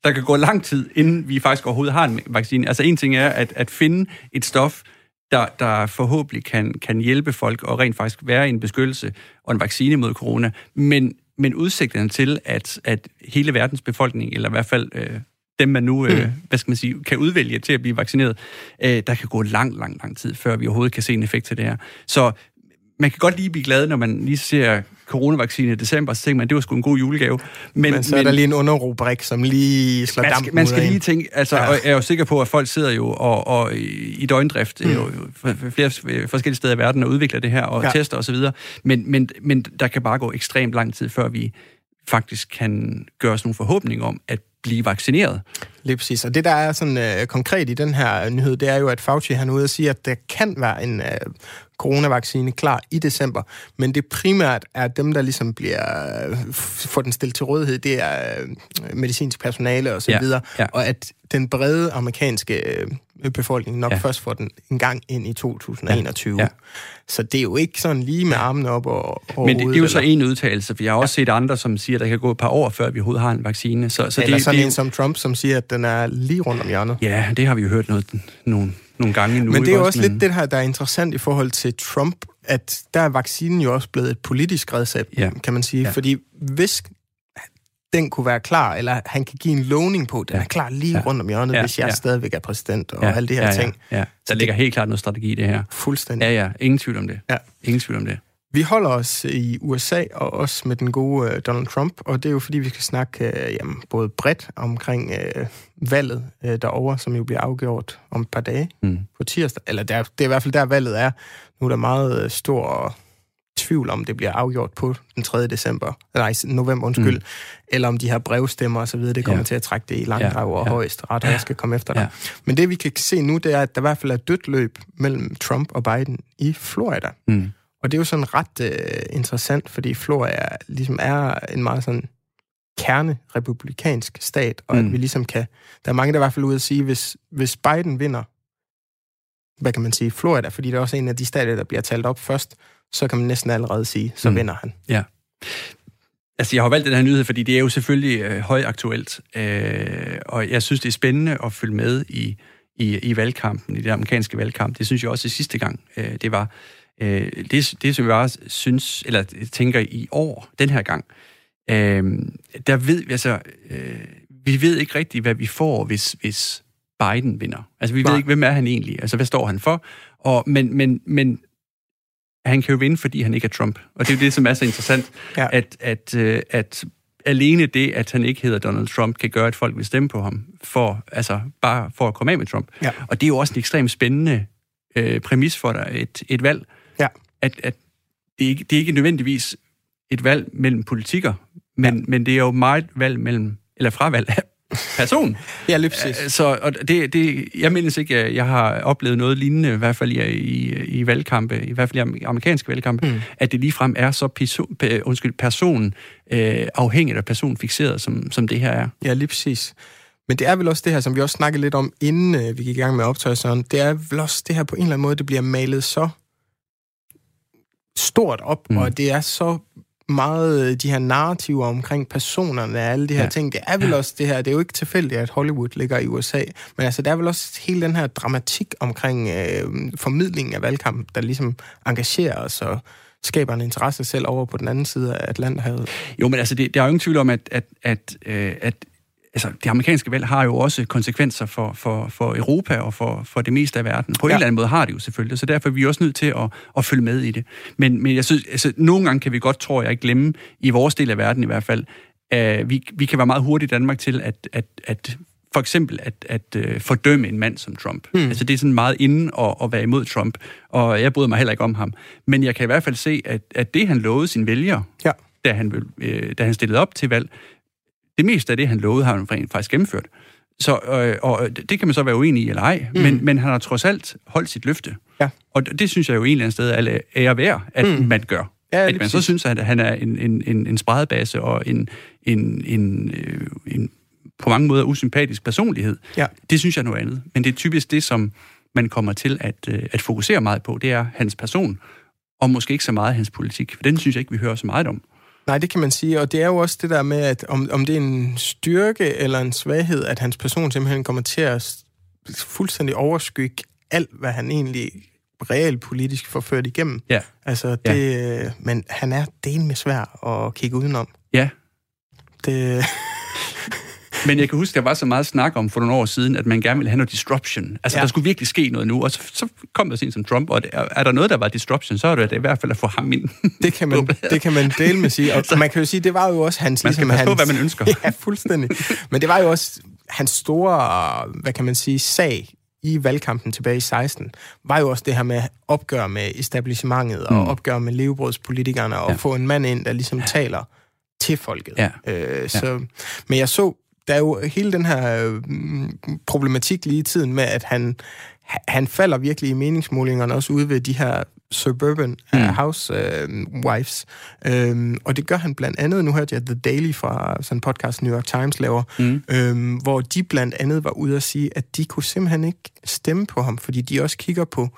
der kan gå lang tid, inden vi faktisk overhovedet har en vaccine. Altså en ting er at, at finde et stof, der, der forhåbentlig kan, kan hjælpe folk og rent faktisk være en beskyttelse og en vaccine mod corona. Men, men udsigterne til, at, at hele verdens befolkning, eller i hvert fald øh, dem, man nu øh, hvad skal man sige, kan udvælge til at blive vaccineret, øh, der kan gå lang, lang, lang tid, før vi overhovedet kan se en effekt til det her. Så man kan godt lige blive glad, når man lige ser coronavaccine i december, så tænker man, det var sgu en god julegave. Men, Men så er der lige en underrubrik, som lige slår man dampen skal, man ud skal lige tænke, altså, Ja. og jeg er jo sikker på, at folk sidder jo og, og i døgndrift mm. jo, flere forskellige steder i verden og udvikler det her og ja. tester osv., men, men, men der kan bare gå ekstremt lang tid, før vi faktisk kan gøre os nogle forhåbninger om at blive vaccineret. Lige præcis. Og det, der er sådan øh, konkret i den her nyhed, det er jo, at Fauci han er ude og sige, at der kan være en øh, coronavaccine klar i december, men det primært er dem, der ligesom bliver øh, får den stillet til rådighed, det er øh, medicinsk personale og så Ja, videre, ja. og at den brede amerikanske øh, befolkning nok Ja. først får den en gang ind i 2021. Ja, ja. Så det er jo ikke sådan lige med armene op og, og Men det, det er jo så en udtalelse, for jeg har også set andre, som siger, at der kan gå et par år, før vi overhovedet har en vaccine. Så, så Eller det, sådan det, en jo- som Trump, som siger, at den er lige rundt om hjørnet. Ja, det har vi jo hørt noget, nogle, nogle gange nu. Men det er jo også Men- lidt det her, der er interessant i forhold til Trump, at der er vaccinen jo også blevet et politisk redskab, Ja. kan man sige. Ja. Fordi hvis den kunne være klar, eller han kan give en lovning på, den Ja. er klar lige Ja. rundt om hjørnet, Ja, hvis jeg ja. stadigvæk er præsident, og alle de her ja, ting. Ja, ja. Der ligger helt klart noget strategi i det her. Fuldstændig. Ja, ja. Ingen tvivl om det. Ja. Ingen tvivl om det. Vi holder os i USA, og også med den gode øh, Donald Trump, og det er jo fordi, vi skal snakke øh, jamen, både bredt omkring øh, valget øh, derovre, som jo bliver afgjort om et par dage Mm. på tirsdag. Eller der, det er i hvert fald der, valget er. Nu er der meget øh, stor tvivl om, det bliver afgjort på den 3. december, nej, november, undskyld, mm. eller om de her brevstemmer og så videre, det kommer Ja. til at trække det i langdrag Ja, og ja. højst ret, og jeg skal komme efter dig. Ja. Men det vi kan se nu, det er, at der i hvert fald er dødt løb mellem Trump og Biden i Florida. Mm. Og det er jo sådan ret øh, interessant, fordi Florida ligesom er en meget sådan kernerepublikansk stat, og Mm. at vi ligesom kan... Der er mange, der er i hvert fald ude at sige, hvis, hvis Biden vinder, hvad kan man sige, Florida, fordi det er også en af de stater, der bliver talt op først, så kan man næsten allerede sige, så Mm. vinder han. Altså, jeg har valgt den her nyhed, fordi det er jo selvfølgelig øh, højaktuelt, øh, og jeg synes, det er spændende at følge med i, i, i valgkampen, i det amerikanske valgkamp. Det synes jeg også sidste gang, øh, det var. Øh, det, det, som jeg også synes, eller tænker i år, den her gang, øh, der ved vi, altså, øh, vi ved ikke rigtigt, hvad vi får, hvis, hvis Biden vinder. Altså, vi Nej. Ved ikke, hvem er han egentlig? Altså, hvad står han for? Og, men, men, men han kan jo vinde, fordi han ikke er Trump. Og det er jo det, som er så interessant, Ja. at, at, øh, at alene det, at han ikke hedder Donald Trump, kan gøre, at folk vil stemme på ham, for, altså bare for at komme af med Trump. Ja. Og det er jo også en ekstremt spændende øh, præmis for dig, et, et valg. At, at det, ikke, det er ikke nødvendigvis et valg mellem politikker, men, ja. men det er jo meget valg mellem, eller fravalg af person. Ja, lige præcis. Så og det, det, jeg mindes ikke, at jeg har oplevet noget lignende, i hvert fald i, i, i valgkampe, i hvert fald i amerikanske valgkampe, mm. at det ligefrem er så person, pe, undskyld, person øh, afhængigt af personfixeret, som, som det her er. Ja, lige præcis. Men det er vel også det her, som vi også snakkede lidt om, inden øh, vi gik i gang med optøjelserne, det er vel også det her på en eller anden måde, det bliver malet så stort op, Mm. og det er så meget øh, de her narrativer omkring personerne og alle de her Ja. ting. Det er vel Ja. også det her, det er jo ikke tilfældigt, at Hollywood ligger i USA, men altså der er vel også hele den her dramatik omkring øh, formidlingen af valgkampen, der ligesom engagerer os og skaber en interesse selv over på den anden side af Atlanterhavet. Jo, men altså, det, der er jo ingen tvivl om, at, at, at, øh, at altså, det amerikanske valg har jo også konsekvenser for, for, for Europa og for, for det meste af verden. På ja. en eller anden måde har det jo selvfølgelig, så derfor er vi også nødt til at, at følge med i det. Men, men jeg synes, altså, nogle gange kan vi godt, tror jeg, glemme, i vores del af verden i hvert fald, uh, vi, vi kan være meget hurtige i Danmark til at, at, at for eksempel at, at uh, fordømme en mand som Trump. Mm. Altså det er sådan meget inden at, at være imod Trump, og jeg bryder mig heller ikke om ham. Men jeg kan i hvert fald se, at, at det han lovede sine vælgere, Ja. da han, øh, da han stillede op til valg, det meste af det, han lovede, har han faktisk gennemført. Så, øh, og det kan man så være uenig i eller ej, mm. men, men han har trods alt holdt sit løfte. Ja. Og det synes jeg jo egentlig er en sted ære værd, at mm. man gør. Ja, at man så synes, at han er en, en, en, en spredebase og en, en, en, øh, en på mange måder usympatisk personlighed. Ja. Det synes jeg er noget andet. Men det er typisk det, som man kommer til at, øh, at fokusere meget på, det er hans person, og måske ikke så meget hans politik. For den synes jeg ikke, vi hører så meget om. Nej, det kan man sige, og det er jo også det der med, at om, om det er en styrke eller en svaghed, at hans person simpelthen kommer til at fuldstændig overskygge alt, hvad han egentlig reelt politisk får ført igennem. Ja. Altså, det, ja. men han er del med svær at kigge udenom. Ja, Det, Men jeg kan huske, der var så meget snak om for nogle år siden, at man gerne ville have noget disruption. Altså, ja. Ja. der skulle virkelig ske noget nu, og så, så kom der sådan som Trump, og det, er, er der noget, der var disruption, så er det i hvert fald at få ham ind. det, kan man, det kan man dele med sige. Og man kan jo sige, det var jo også hans... Man skal ligesom passe på, hans, hvad man ønsker. Ja, fuldstændig. Men det var jo også hans store, hvad kan man sige, sag i valgkampen tilbage i 16, var jo også det her med opgør med establishmentet og Mm. opgør med levebrødspolitikerne og Ja. ja. få en mand ind, der ligesom taler til folket. Ja. Øh, så, Men jeg så, der er jo hele den her øh, problematik lige i tiden med, at han, han falder virkelig i meningsmålingerne også ude ved de her suburban Mm. mm. housewives. Øhm, og det gør han blandt andet, nu hørte jeg The Daily fra sådan en podcast, New York Times laver, Mm. øhm, hvor de blandt andet var ude at sige, at de kunne simpelthen ikke stemme på ham, fordi de også kigger på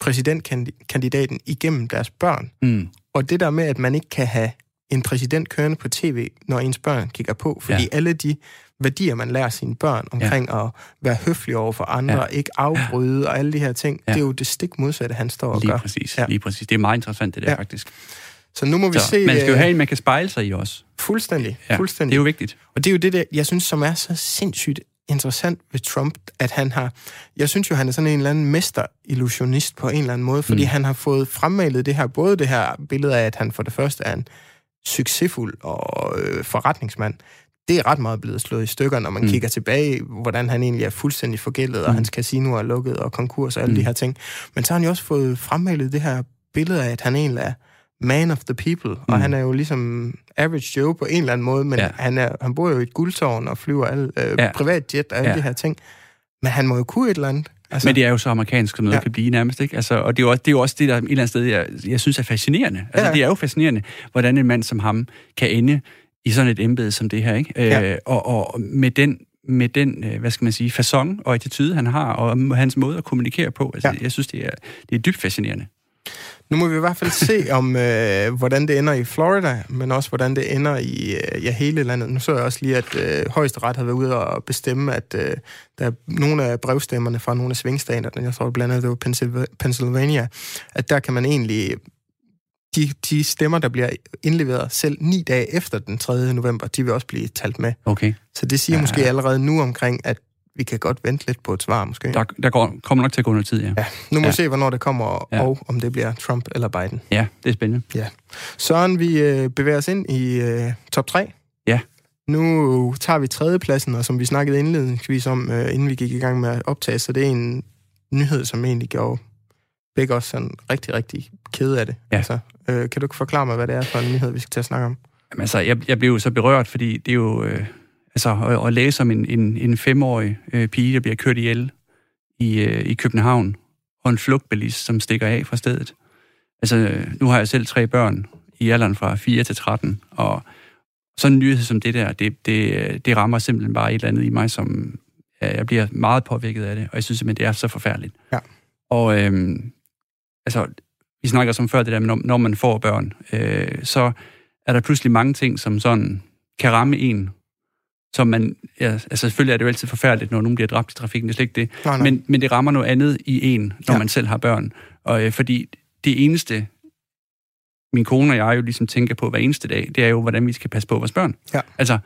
præsidentkandidaten igennem deres børn. Mm. Og det der med, at man ikke kan have en præsident kørende på tv, når ens børn kigger på, fordi ja. alle de værdier, man lærer sine børn omkring ja. at være høflig over for andre, Ja. ja. ikke afbryde og alle de her ting, Ja. ja. det er jo det stik modsatte, han står og Lige gør. præcis, Ja. lige præcis. Det er meget interessant, det der Ja. faktisk. Så nu må vi Så se... man skal jo øh, have en, man kan spejle sig i også. Fuldstændig, Ja, ja. fuldstændig. Det er jo vigtigt. Og det er jo det, der, jeg synes, som er så sindssygt interessant ved Trump, at han har... Jeg synes jo, han er sådan en eller anden mesterillusionist på en eller anden måde, fordi mm. han har fået fremmalet det her, både det her billede af, at han for det første er en succesfuld og øh, forretningsmand. Det er ret meget blevet slået i stykker, når man Mm. kigger tilbage, hvordan han egentlig er fuldstændig forgældet, og Mm. hans casino er lukket, og konkurs og alle Mm. de her ting. Men så har han jo også fået fremmalet det her billede af, at han egentlig er man of the people, mm. Og han er jo ligesom average Joe på en eller anden måde, men Ja. han, er, han bor jo i et guldtårn og flyver alle, øh, Ja. privatjet og alle Ja. de her ting. Men han må jo kunne et eller andet. Altså, Men det er jo så amerikansk, som noget. Ja. kan blive nærmest, ikke? Altså, og det er, jo også, det er jo også det, der et eller andet sted, jeg, jeg synes er fascinerende. Altså, Ja. det er jo fascinerende, hvordan en mand som ham kan ende i sådan et embede som det her, ikke? Ja. Øh, og, og med den, med den, øh, hvad skal man sige, façon og attitude, han har, og hans måde at kommunikere på, altså, Ja. jeg synes, det er, det er dybt fascinerende. Nu må vi i hvert fald se, om øh, hvordan det ender i Florida, men også hvordan det ender i øh, ja, hele landet. Nu så jeg også lige, at øh, højesteret havde været ude og bestemme, at øh, der er nogle af brevstemmerne fra nogle af svingstaterne, jeg tror blandt andet det var Pennsylva- Pennsylvania, at der kan man egentlig de, de stemmer, der bliver indleveret selv ni dage efter den 3. november, de vil også blive talt med. Okay. Så det siger ja. Ja. måske allerede nu omkring, at vi kan godt vente lidt på et svar, måske. Der, der går, kommer nok til at gå noget tid, ja. Ja, nu må ja. Ja. vi se, hvornår det kommer, ja. Ja. og om det bliver Trump eller Biden. Ja, det er spændende. Søren, vi øh, bevæger os ind i øh, top 3. Ja. Nu tager vi tredjepladsen, og som vi snakkede indledningsvis om, øh, inden vi gik i gang med at optage, så det er en nyhed, som egentlig gjorde begge os sådan rigtig, rigtig kede af det. Ja. Altså, øh, kan du ikke forklare mig, hvad det er for en nyhed, vi skal til at snakke om? Jamen, altså, jeg, jeg blev jo så berørt, fordi det er jo... Øh, altså, at, at læse om en, en, en femårig øh, pige, der bliver kørt ihjel i, øh, i København, og en flugtbilist, som stikker af fra stedet. Altså, nu har jeg selv tre børn i alderen fra 4 til 13, og sådan en nyhed som det der, det, det, det rammer simpelthen bare et eller andet i mig, som ja, jeg bliver meget påvirket af det, og jeg synes simpelthen, det er så forfærdeligt. Ja. Og øhm, altså, vi snakker som før det der med, når, man får børn, øh, så er der pludselig mange ting, som sådan kan ramme en, som man, ja, altså selvfølgelig er det jo altid forfærdeligt, når nogen bliver dræbt i trafikken, det er slet ikke det, Nej, nej. men, men det rammer noget andet i en, når Ja. man selv har børn. Og øh, fordi det eneste, min kone og jeg jo ligesom tænker på hver eneste dag, det er jo, hvordan vi skal passe på vores børn. Ja. Altså,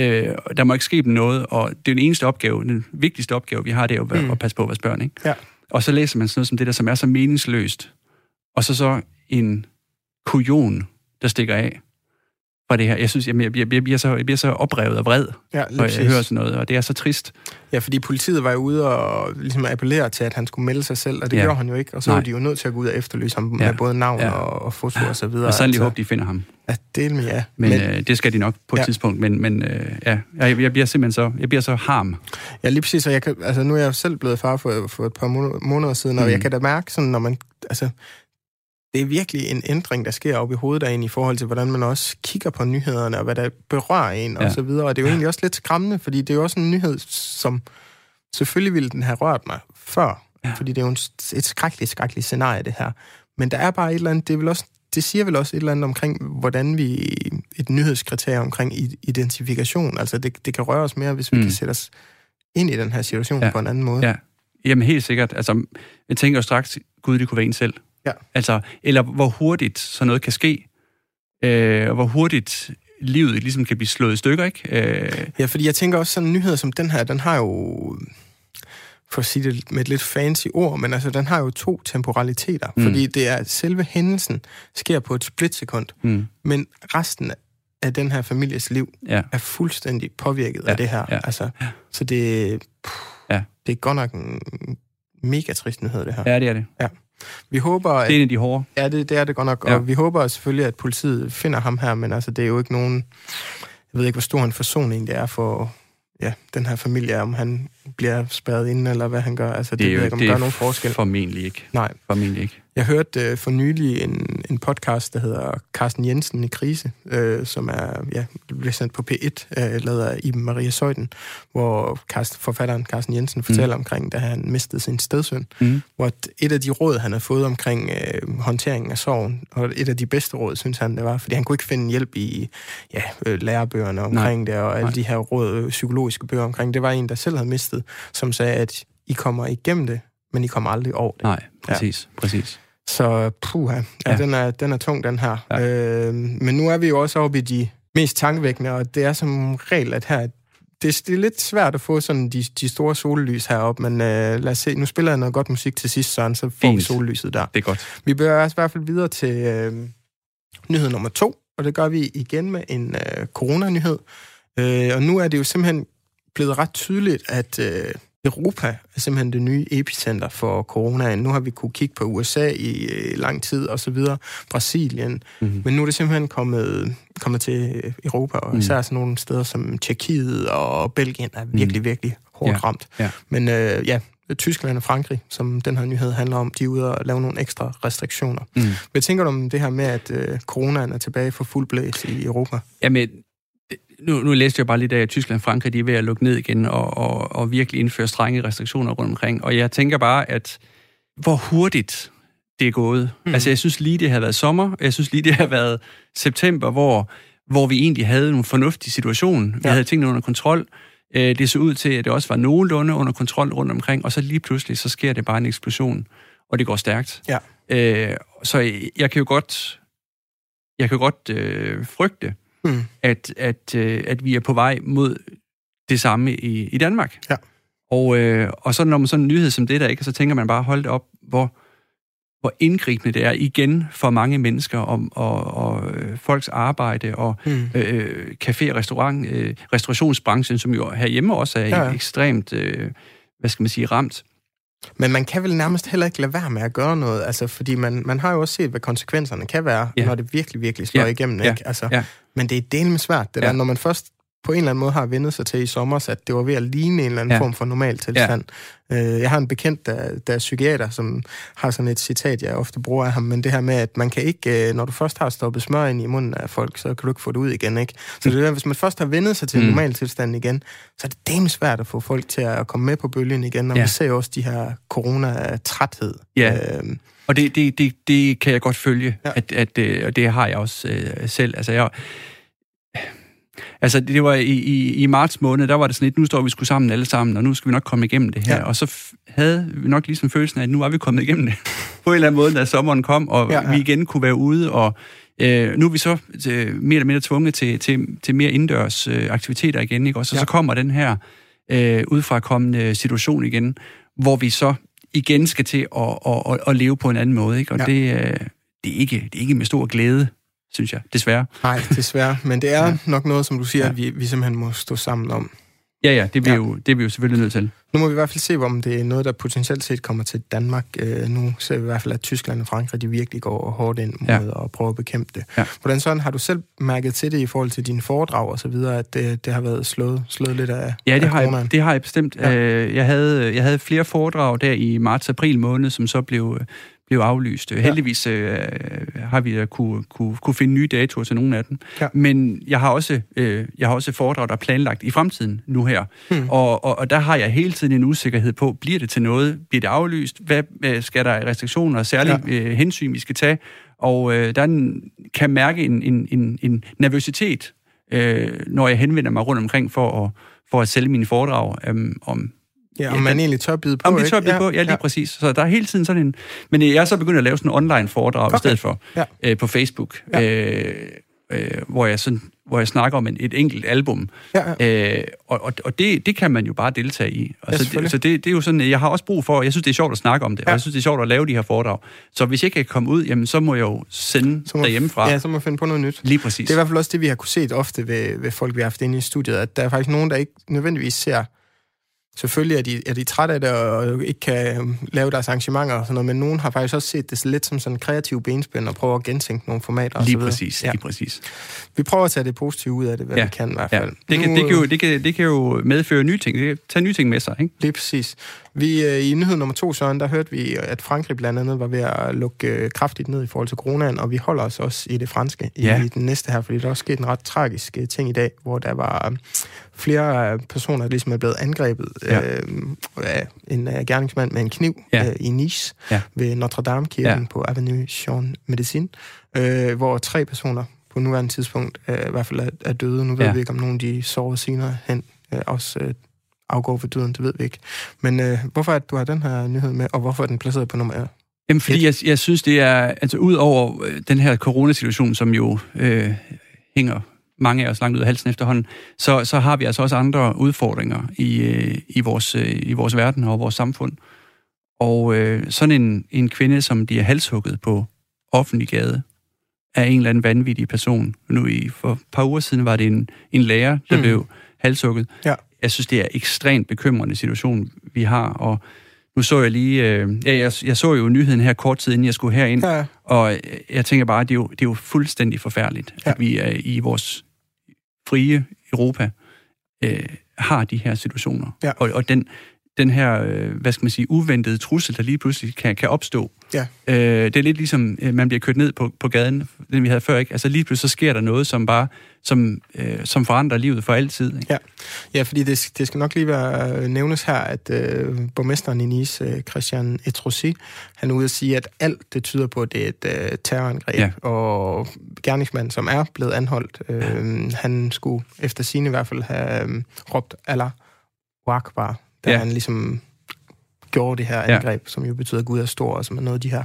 øh, der må ikke ske dem noget, og det er den eneste opgave, den vigtigste opgave, vi har, det er jo Mm. mm. at passe på vores børn. Ikke? Ja. Og så læser man sådan noget som det der, som er så meningsløst, og så så en kujon, der stikker af fra det her. Jeg synes, jeg, jeg, jeg, jeg, bliver, så, jeg bliver så oprevet og vred, Ja, når jeg hører sådan noget, og det er så trist. Ja, fordi politiet var jo ude og ligesom appellere til, at han skulle melde sig selv, og det ja. Ja. gjorde han jo ikke. Og så var Nej. de jo nødt til at gå ud og efterlyse ham Ja. med både navn Ja. og, og foto og så videre. Jeg sandelig altså, håber, de finder ham. Ja, det med ja. Men, men øh, det skal de nok på et Ja. ja. tidspunkt. Men, men øh, ja, jeg, jeg bliver simpelthen så, jeg bliver så harm. Ja, lige præcis. Og jeg kan, altså, nu er jeg selv blevet far for, for et par måneder, måneder siden, og Mm. jeg kan da mærke, sådan, når man... Altså, det er virkelig en ændring, der sker op i hovedet af en i forhold til, hvordan man også kigger på nyhederne, og hvad der berører en, og Ja. så videre. Og det er jo egentlig også lidt skræmmende, fordi det er jo også en nyhed, som selvfølgelig ville den have rørt mig før, Ja. fordi det er jo en, et skrækkeligt, skrækkeligt scenarie, det her. Men der er bare et eller andet, det, vel også, det siger vel også et eller andet omkring, hvordan vi, et nyhedskriterie omkring identifikation, altså det, det kan røre os mere, hvis vi mm. Kan sætte os ind i den her situation. Ja. på en anden måde. Ja. Jamen helt sikkert. Altså, jeg tænker jo straks, gud, det kunne være en selv. Ja. Altså, eller hvor hurtigt sådan noget kan ske. Øh, og hvor hurtigt livet ligesom kan blive slået i stykker, ikke? Øh, Ja, fordi jeg tænker også sådan en nyhed som den her, den har jo, for at sige det med et lidt fancy ord, men altså den har jo to temporaliteter, mm. Fordi det er, selve hændelsen sker på et splitsekund, mm, men resten af den her families liv ja. er fuldstændig påvirket ja, Ja, af det her. ja, altså, ja. Så det, puh, Ja. det er godt nok en mega trist nyhed, det her. ja, det er det. Vi håber, at, Det er en af de hårde. ja, det, det er det godt nok, Ja. og vi håber selvfølgelig, at politiet finder ham her, men altså, det er jo ikke nogen, jeg ved ikke, hvor stor en forsoning det er for ja, den her familie, om han bliver spærret inde, eller hvad han gør. Altså, det, det ved jeg ikke, om det gør nogen forskel. Formentlig ikke. Nej. Formentlig ikke. Jeg hørte øh, for nylig en, en podcast, der hedder Carsten Jensen i krise, øh, som er ja, bliver sendt på P1, øh, lavet af Iben Maria Søjden, hvor Karsten, forfatteren Carsten Jensen fortæller mm. omkring, da han mistede sin stedsøn, Mm. hvor et- et af de råd, han havde fået omkring øh, håndteringen af sorgen, og et af de bedste råd, synes han, det var, fordi han kunne ikke finde hjælp i ja, øh, lærebøgerne omkring Nej. det, og alle Nej. de her råd, øh, psykologiske bøger omkring. Det var en, der selv havde mistet, som sagde, at I kommer igennem det, men I kommer aldrig over det. Nej, præcis. Ja. Præcis. Så puha, ja, ja. Den, er, den er tung, den her. Ja. Øh, men nu er vi jo også oppe i de mest tankevækkende, og det er som regel, at her... Det, det er lidt svært at få sådan de, de store sollys heroppe, men øh, lad os se. Nu spiller jeg noget godt musik til sidst, Søren, så får Fint. vi sollyset der. Det er godt. Vi bør også i hvert fald videre til øh, nyhed nummer to, og det gør vi igen med en øh, coronanyhed. Øh, og nu er det jo simpelthen blevet ret tydeligt, at øh, Europa er simpelthen det nye epicenter for coronaen. Nu har vi kunne kigge på USA i øh, lang tid og så videre, Brasilien, Mm-hmm. men nu er det simpelthen kommet, kommet til Europa, og Mm. især sådan nogle steder som Tjekkiet og Belgien er virkelig, virkelig hårdt Ja, ramt. ja. Men øh, ja, Tyskland og Frankrig, som den her nyhed handler om, de er ude og lave nogle ekstra restriktioner. Mm. Hvad tænker du om det her med, at øh, coronaen er tilbage for fuld blæs i Europa? Jamen, nu, nu læste jeg bare lidt af, at Tyskland og Frankrig de er ved at lukke ned igen og, og, og virkelig indføre strenge restriktioner rundt omkring. Og jeg tænker bare, at hvor hurtigt det er gået. Mm. Altså, jeg synes lige, det har været sommer. Jeg synes lige, det har været september, hvor, hvor vi egentlig havde en fornuftig situation. Vi Ja. havde tingene under kontrol. Øh, Det så ud til, at det også var nogenlunde under kontrol rundt omkring, og så lige pludselig, så sker det bare en eksplosion, og det går stærkt. Ja. Øh, så jeg kan jo godt, jeg kan jo godt øh, frygte, Mm. at, at, øh, at vi er på vej mod det samme i, i Danmark. Ja. Og, øh, og så når man sådan en nyhed som det der, ikke, så tænker man bare, hold det op, hvor, hvor indgribende det er igen for mange mennesker og, og, og øh, folks arbejde og Mm. øh, café- og restaurant, øh, restaurationsbranchen, som jo herhjemme også er ja. ja. ekstremt, øh, hvad skal man sige, ramt. Men man kan vel nærmest heller ikke lade være med at gøre noget, altså, fordi man, man har jo også set, hvad konsekvenserne kan være, Ja. når det virkelig, virkelig slår Ja. igennem. Ikke? Altså, Ja. Men det er delme svært, det Ja. der, når man først på en eller anden måde har vendet sig til i sommer, at det var ved at ligne en eller anden Ja. form for normal tilstand. Ja. Jeg har en bekendt, der, der er psykiater, som har sådan et citat, jeg ofte bruger af ham, men det her med, at man kan ikke, øh, når du først har stoppet smør ind i munden af folk, så kan du ikke få det ud igen, ikke? Så det er, hvis man først har vendet sig til Mm. normal tilstand igen, så er det dame svært at få folk til at komme med på bølgen igen, og Ja. vi ser jo også de her corona-træthed. Ja. Øhm, Og det, det, det, det kan jeg godt følge, Ja. ja. at, at, øh, og det har jeg også øh, selv. Altså, jeg, altså, det var i, i, i marts måned, der var det sådan lidt, nu står vi sgu sammen alle sammen, og nu skal vi nok komme igennem det her. Ja. Og så havde vi nok ligesom følelsen af, at nu var vi kommet igennem det. på en eller anden måde, da sommeren kom, og Ja, ja, vi igen kunne være ude, og øh, nu er vi så øh, mere eller mindre tvunget til, til, til mere indendørs øh, aktiviteter igen, ikke? Og så, Ja. så kommer den her øh, udefrakommende situation igen, hvor vi så igen skal til at, at, at, at leve på en anden måde, ikke? Og ja. det, øh, det, er ikke, det er ikke med stor glæde, synes jeg, desværre. nej, desværre. Men det er ja. Nok noget, som du siger, ja. At vi, vi simpelthen må stå sammen om. Ja, ja, det er vi, Ja. Jo, det er vi jo selvfølgelig nødt til. Nu må vi i hvert fald se, om det er noget, der potentielt set kommer til Danmark. Øh, nu ser vi i hvert fald, at Tyskland og Frankrig de virkelig går hårdt ind mod Ja. at prøve at bekæmpe det. Ja. Hvordan sådan har du selv mærket til det i forhold til dine foredrag og så videre, at det, det har været slået, slået lidt af Ja, det af har, jeg, det har jeg bestemt. Ja. Ja. Jeg, havde, jeg havde flere foredrag der i marts-april måned, som så blev, blev aflyst. Ja. Heldigvis øh, har vi da kunne, kunne, kunne finde nye datoer til nogle af dem. Ja. Men jeg har også øh, jeg har også foredrag, der er planlagt i fremtiden nu her. Hmm. Og, og, og der har jeg hele tiden en usikkerhed på, bliver det til noget? Bliver det aflyst? Hvad øh, skal der af restriktioner og særlige ja. øh, hensyn, vi skal tage? Og øh, der er en, kan mærke en, en, en, en nervøsitet, øh, når jeg henvender mig rundt omkring for at, for at sælge mine foredrag øh, om Ja, om Ja, man egentlig tør byde på, om ikke? tør blive på, ja, lige ja. præcis. Så der er hele tiden sådan en... Men jeg er så begyndt at lave sådan en online foredrag okay. I stedet for Ja. øh, på Facebook, Ja. ja. øh, øh, hvor, jeg sådan, hvor jeg snakker om en, et enkelt album. Ja, ja. Øh, og og, og det, det kan man jo bare deltage i. Og Ja, så selvfølgelig. det, så det, det er jo sådan, jeg har også brug for, jeg synes, det er sjovt at snakke om det, ja. Ja. og jeg synes, det er sjovt at lave de her foredrag. Så hvis jeg ikke kan komme ud, jamen, så må jeg jo sende Så må, derhjemmefra. Ja, så må man finde på noget nyt. Lige præcis. Det er i hvert fald også det, vi har kunne set ofte ved, ved folk, vi har haft inde i studiet, at der er faktisk nogen, der ikke nødvendigvis ser... Selvfølgelig er de, er de trætte af det, og ikke kan øhm, lave deres arrangementer og sådan noget, men nogen har faktisk også set det lidt som sådan en kreativ benspænd og prøver at gentænke nogle formater og så Lige videre. præcis, Ja. lige præcis. Vi prøver at tage det positive ud af det, hvad Ja. vi kan i hvert Ja. fald. Det, kan, Nu, det, kan jo, det, kan, det kan jo medføre nye ting. Det kan tage nye ting med sig, ikke? Lige præcis. Vi, øh, I nyhed nummer to, Søren, der hørte vi, at Frankrig blandt andet var ved at lukke øh, kraftigt ned i forhold til coronaen, og vi holder os også i det franske Ja. i den næste her, fordi der er også sket en ret tragisk øh, ting i dag, hvor der var øh, flere øh, personer, der ligesom er blevet angrebet Ja. øh, af en øh, gerningsmand med en kniv Ja. øh, i Nice Ja. ved Notre-Dame-kirken Ja. på Avenue Jean Medicine, øh, hvor tre personer på nuværende tidspunkt øh, i hvert fald er, er døde. Nu ved Ja. vi ikke, om nogen de sover senere hen øh, også øh, afgår for døden, det ved vi ikke. Men øh, hvorfor er det, du har den her nyhed med, og hvorfor er den placeret på nummer Jamen, fordi jeg, jeg synes, det er, altså ud over øh, den her coronasituation, som jo øh, hænger mange af os langt ud af halsen efterhånden, så, så har vi altså også andre udfordringer i, øh, i, vores, øh, i vores verden og vores samfund. Og øh, sådan en, en kvinde, som bliver halshugget på offentlig gade, af en eller anden vanvittig person. Nu i, for et par uger siden var det en, en lærer, der Mm. blev halshugget. Ja. Jeg synes, det er en ekstremt bekymrende situation, vi har, og nu så jeg lige, øh, ja, jeg, jeg så jo nyheden her kort tid, inden jeg skulle herind, Ja, og øh, jeg tænker bare, det er jo, det er jo fuldstændig forfærdeligt, ja. at vi er i vores frie Europa øh, har de her situationer. Ja. Og, og den, den her, øh, hvad skal man sige, uventede trussel, der lige pludselig kan, kan opstå. Ja. Øh, det er lidt ligesom, øh, man bliver kørt ned på, på gaden den vi havde før, ikke? Altså lige pludselig så sker der noget, som bare, som, øh, som forandrer livet for altid, ikke? Ja, ja fordi det, det skal nok lige være øh, nævnes her, at øh, borgmesteren i Nice, øh, Christian Etrosi, han er ude at sige, at alt det tyder på, at det er et øh, terrorangreb, Ja. og gerningsmanden, som er blevet anholdt, øh, han skulle efter sine i hvert fald have øh, råbt Allah Akbar, da Ja. han ligesom gjorde det her Ja. angreb, som jo betyder, at Gud er stor, og som er noget af de her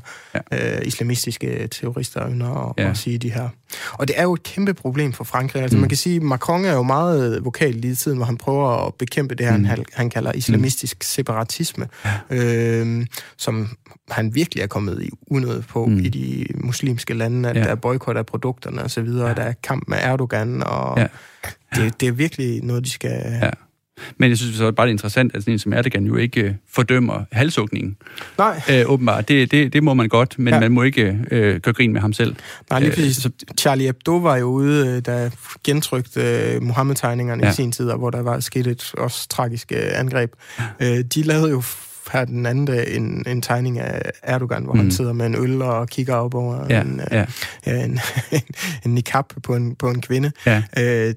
ja. øh, islamistiske terrorister ynder at, Ja. ja. at sige de her. Og det er jo et kæmpe problem for Frankrig. Altså Mm. mm. man kan sige, at Macron er jo meget vokal lige i tiden, hvor han prøver at bekæmpe det her, Mm. mm. han, han kalder islamistisk separatisme, øh, som han virkelig er kommet i unød på Mm. mm. i de muslimske lande, at Ja. ja. der er boykot af produkterne og så videre, Ja. ja. der er kamp med Erdogan, og Ja. ja. det, det er virkelig noget, de skal... Ja. Men jeg synes så bare, det er interessant, at sådan en som Erdogan jo ikke øh, fordømmer halshugningen. Nej, Øh, åbenbart. Det, det, det må man godt, men ja. Man må ikke øh, gøre grin med ham selv. Nej, lige Øh, præcis. så- Charlie Hebdo var jo ude, øh, der gentrykte øh, Mohammed-tegningerne Ja. i sin tid, hvor der var sket et også tragisk øh, angreb. Øh, de lavede jo her den anden dag en, en tegning af Erdogan, hvor mm. Han sidder med en øl og kigger op over Ja, en, øh, ja, ja. en, en niqab på en, på en kvinde. ja. Øh,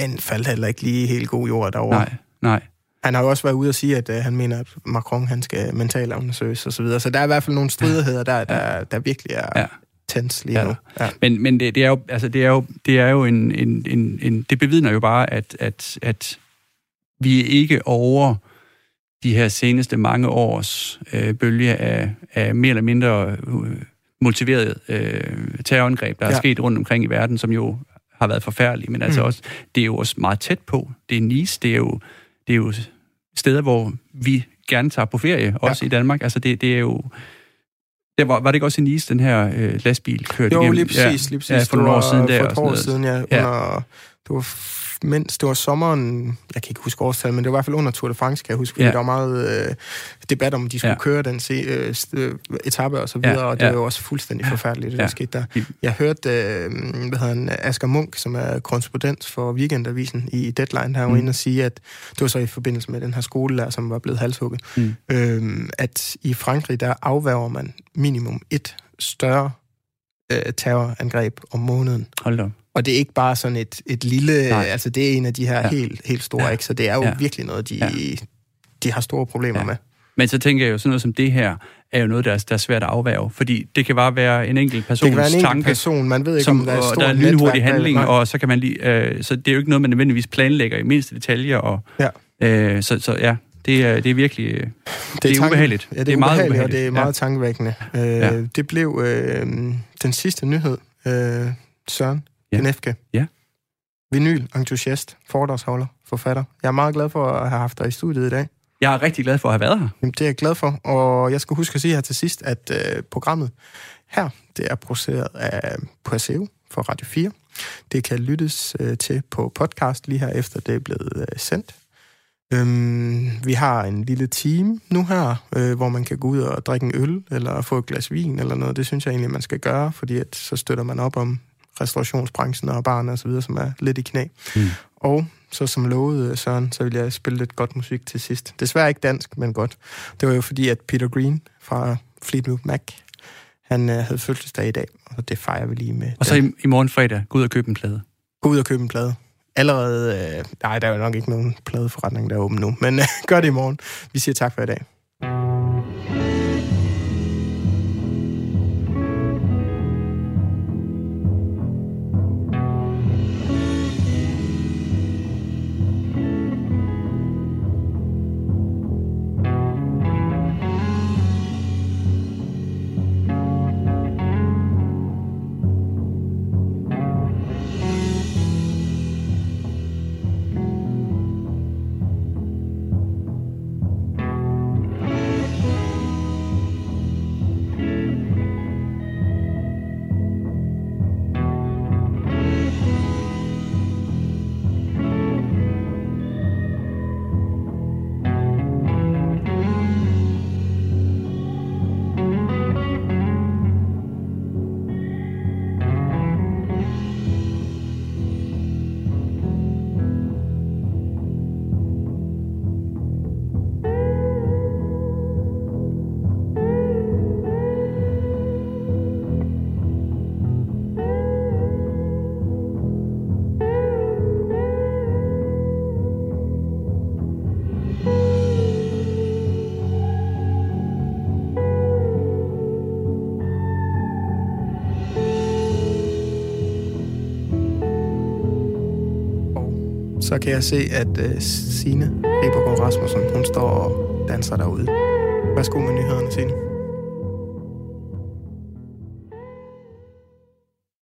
den faldt heller ikke lige helt god jord derovre. Nej, nej. Han har jo også været ude og sige, at øh, han mener, at Macron han skal mentalt undersøges og så videre. Så der er i hvert fald nogle stridigheder der, der, der virkelig er Ja. tens lige nu. Ja. Men, men det, det, er jo, altså det er jo, det er jo en, en, en, en, det bevidner jo bare, at, at, at vi er ikke over de her seneste mange års øh, bølge af, af mere eller mindre øh, motiveret øh, terrorangreb, der er Ja. sket rundt omkring i verden, som jo har været forfærdelige, men altså Mm. også, det er jo også meget tæt på. Det er Nice, det er jo, det er jo steder, hvor vi gerne tager på ferie, også i Danmark. Altså det, det er jo... Det var, var det ikke også i Nice, den her øh, lastbil kørte Jo, igennem? lige præcis. Ja, lige præcis. Ja, for nogle år siden der. For og et år siden, ja. Ja. Under, det var mens det var sommeren, jeg kan ikke huske årstallet, men det var i hvert fald under Tour de France, kan jeg huske, fordi Ja. der var meget øh, debat om, de skulle Ja. køre den se, øh, øh, etape og så videre, Ja, og det ja. var jo også fuldstændig forfærdeligt, det der Ja. skete der. Jeg hørte, øh, hvad hedder han, Asger Munk, som er korrespondent for Weekendavisen i Deadline, der var Mm. inde og sige, at det var så i forbindelse med den her skole der, som var blevet halshugget, Mm. øh, at i Frankrig, der afværger man minimum et større øh, terrorangreb om måneden. Hold da. Og det er ikke bare sådan et, et lille... Nej. Altså, det er en af de her Ja. helt, helt store, Ja. ikke? Så det er jo Ja. virkelig noget, de, Ja. de har store problemer Ja. med. Men så tænker jeg jo, sådan noget som det her, er jo noget, der er, der er svært at afværge. Fordi det kan bare være en enkelt Det persons kan være en enkelt tanke, person, man ved ikke, som, om der er der er en lynhurtig handling, og så kan man lige... Øh, så det er jo ikke noget, man nødvendigvis planlægger i mindste detaljer. Og, Ja. øh, så, så ja, det er, det er virkelig... Øh, det det er tanke- ubehageligt. Ja, det er, Det er meget ubehageligt, og det er meget tankevækkende. Øh, Ja. Det blev øh, den sidste nyhed, øh, Søren Ja. ja. Genefke. Ja. Vinyl, entusiast, foredragsholder, forfatter. Jeg er meget glad for at have haft dig i studiet i dag. jeg er rigtig glad for at have været her. Jamen, det er jeg glad for, og jeg skal huske at sige her til sidst, at øh, programmet her, det er produceret af Perseo for Radio 4. Det kan lyttes øh, til på podcast lige her efter det er blevet øh, sendt. Øhm, vi har en lille team nu her, øh, hvor man kan gå ud og drikke en øl, eller få et glas vin eller noget. Det synes jeg egentlig, man skal gøre, fordi at, så støtter man op om restaurationsbranchen og barne og så videre, som er lidt i knæ. Mm. Og så som lovet, øh, Søren, så vil jeg spille lidt godt musik til sidst. Desværre ikke dansk, men godt. Det var jo fordi, at Peter Green fra Fleetwood Mac, han øh, havde fødselsdag i dag, og det fejrer vi lige med. Og så i, i morgen fredag, gå ud og købe en plade. Gå ud og købe en plade. Allerede, øh, nej, der er jo nok ikke nogen pladeforretning, der er åben nu, men øh, gør det i morgen. Vi siger tak for i dag. Kan jeg se, at uh, Signe Ribergaard Rasmussen, hun står og danser derude. Værsgo med nyhederne, Signe.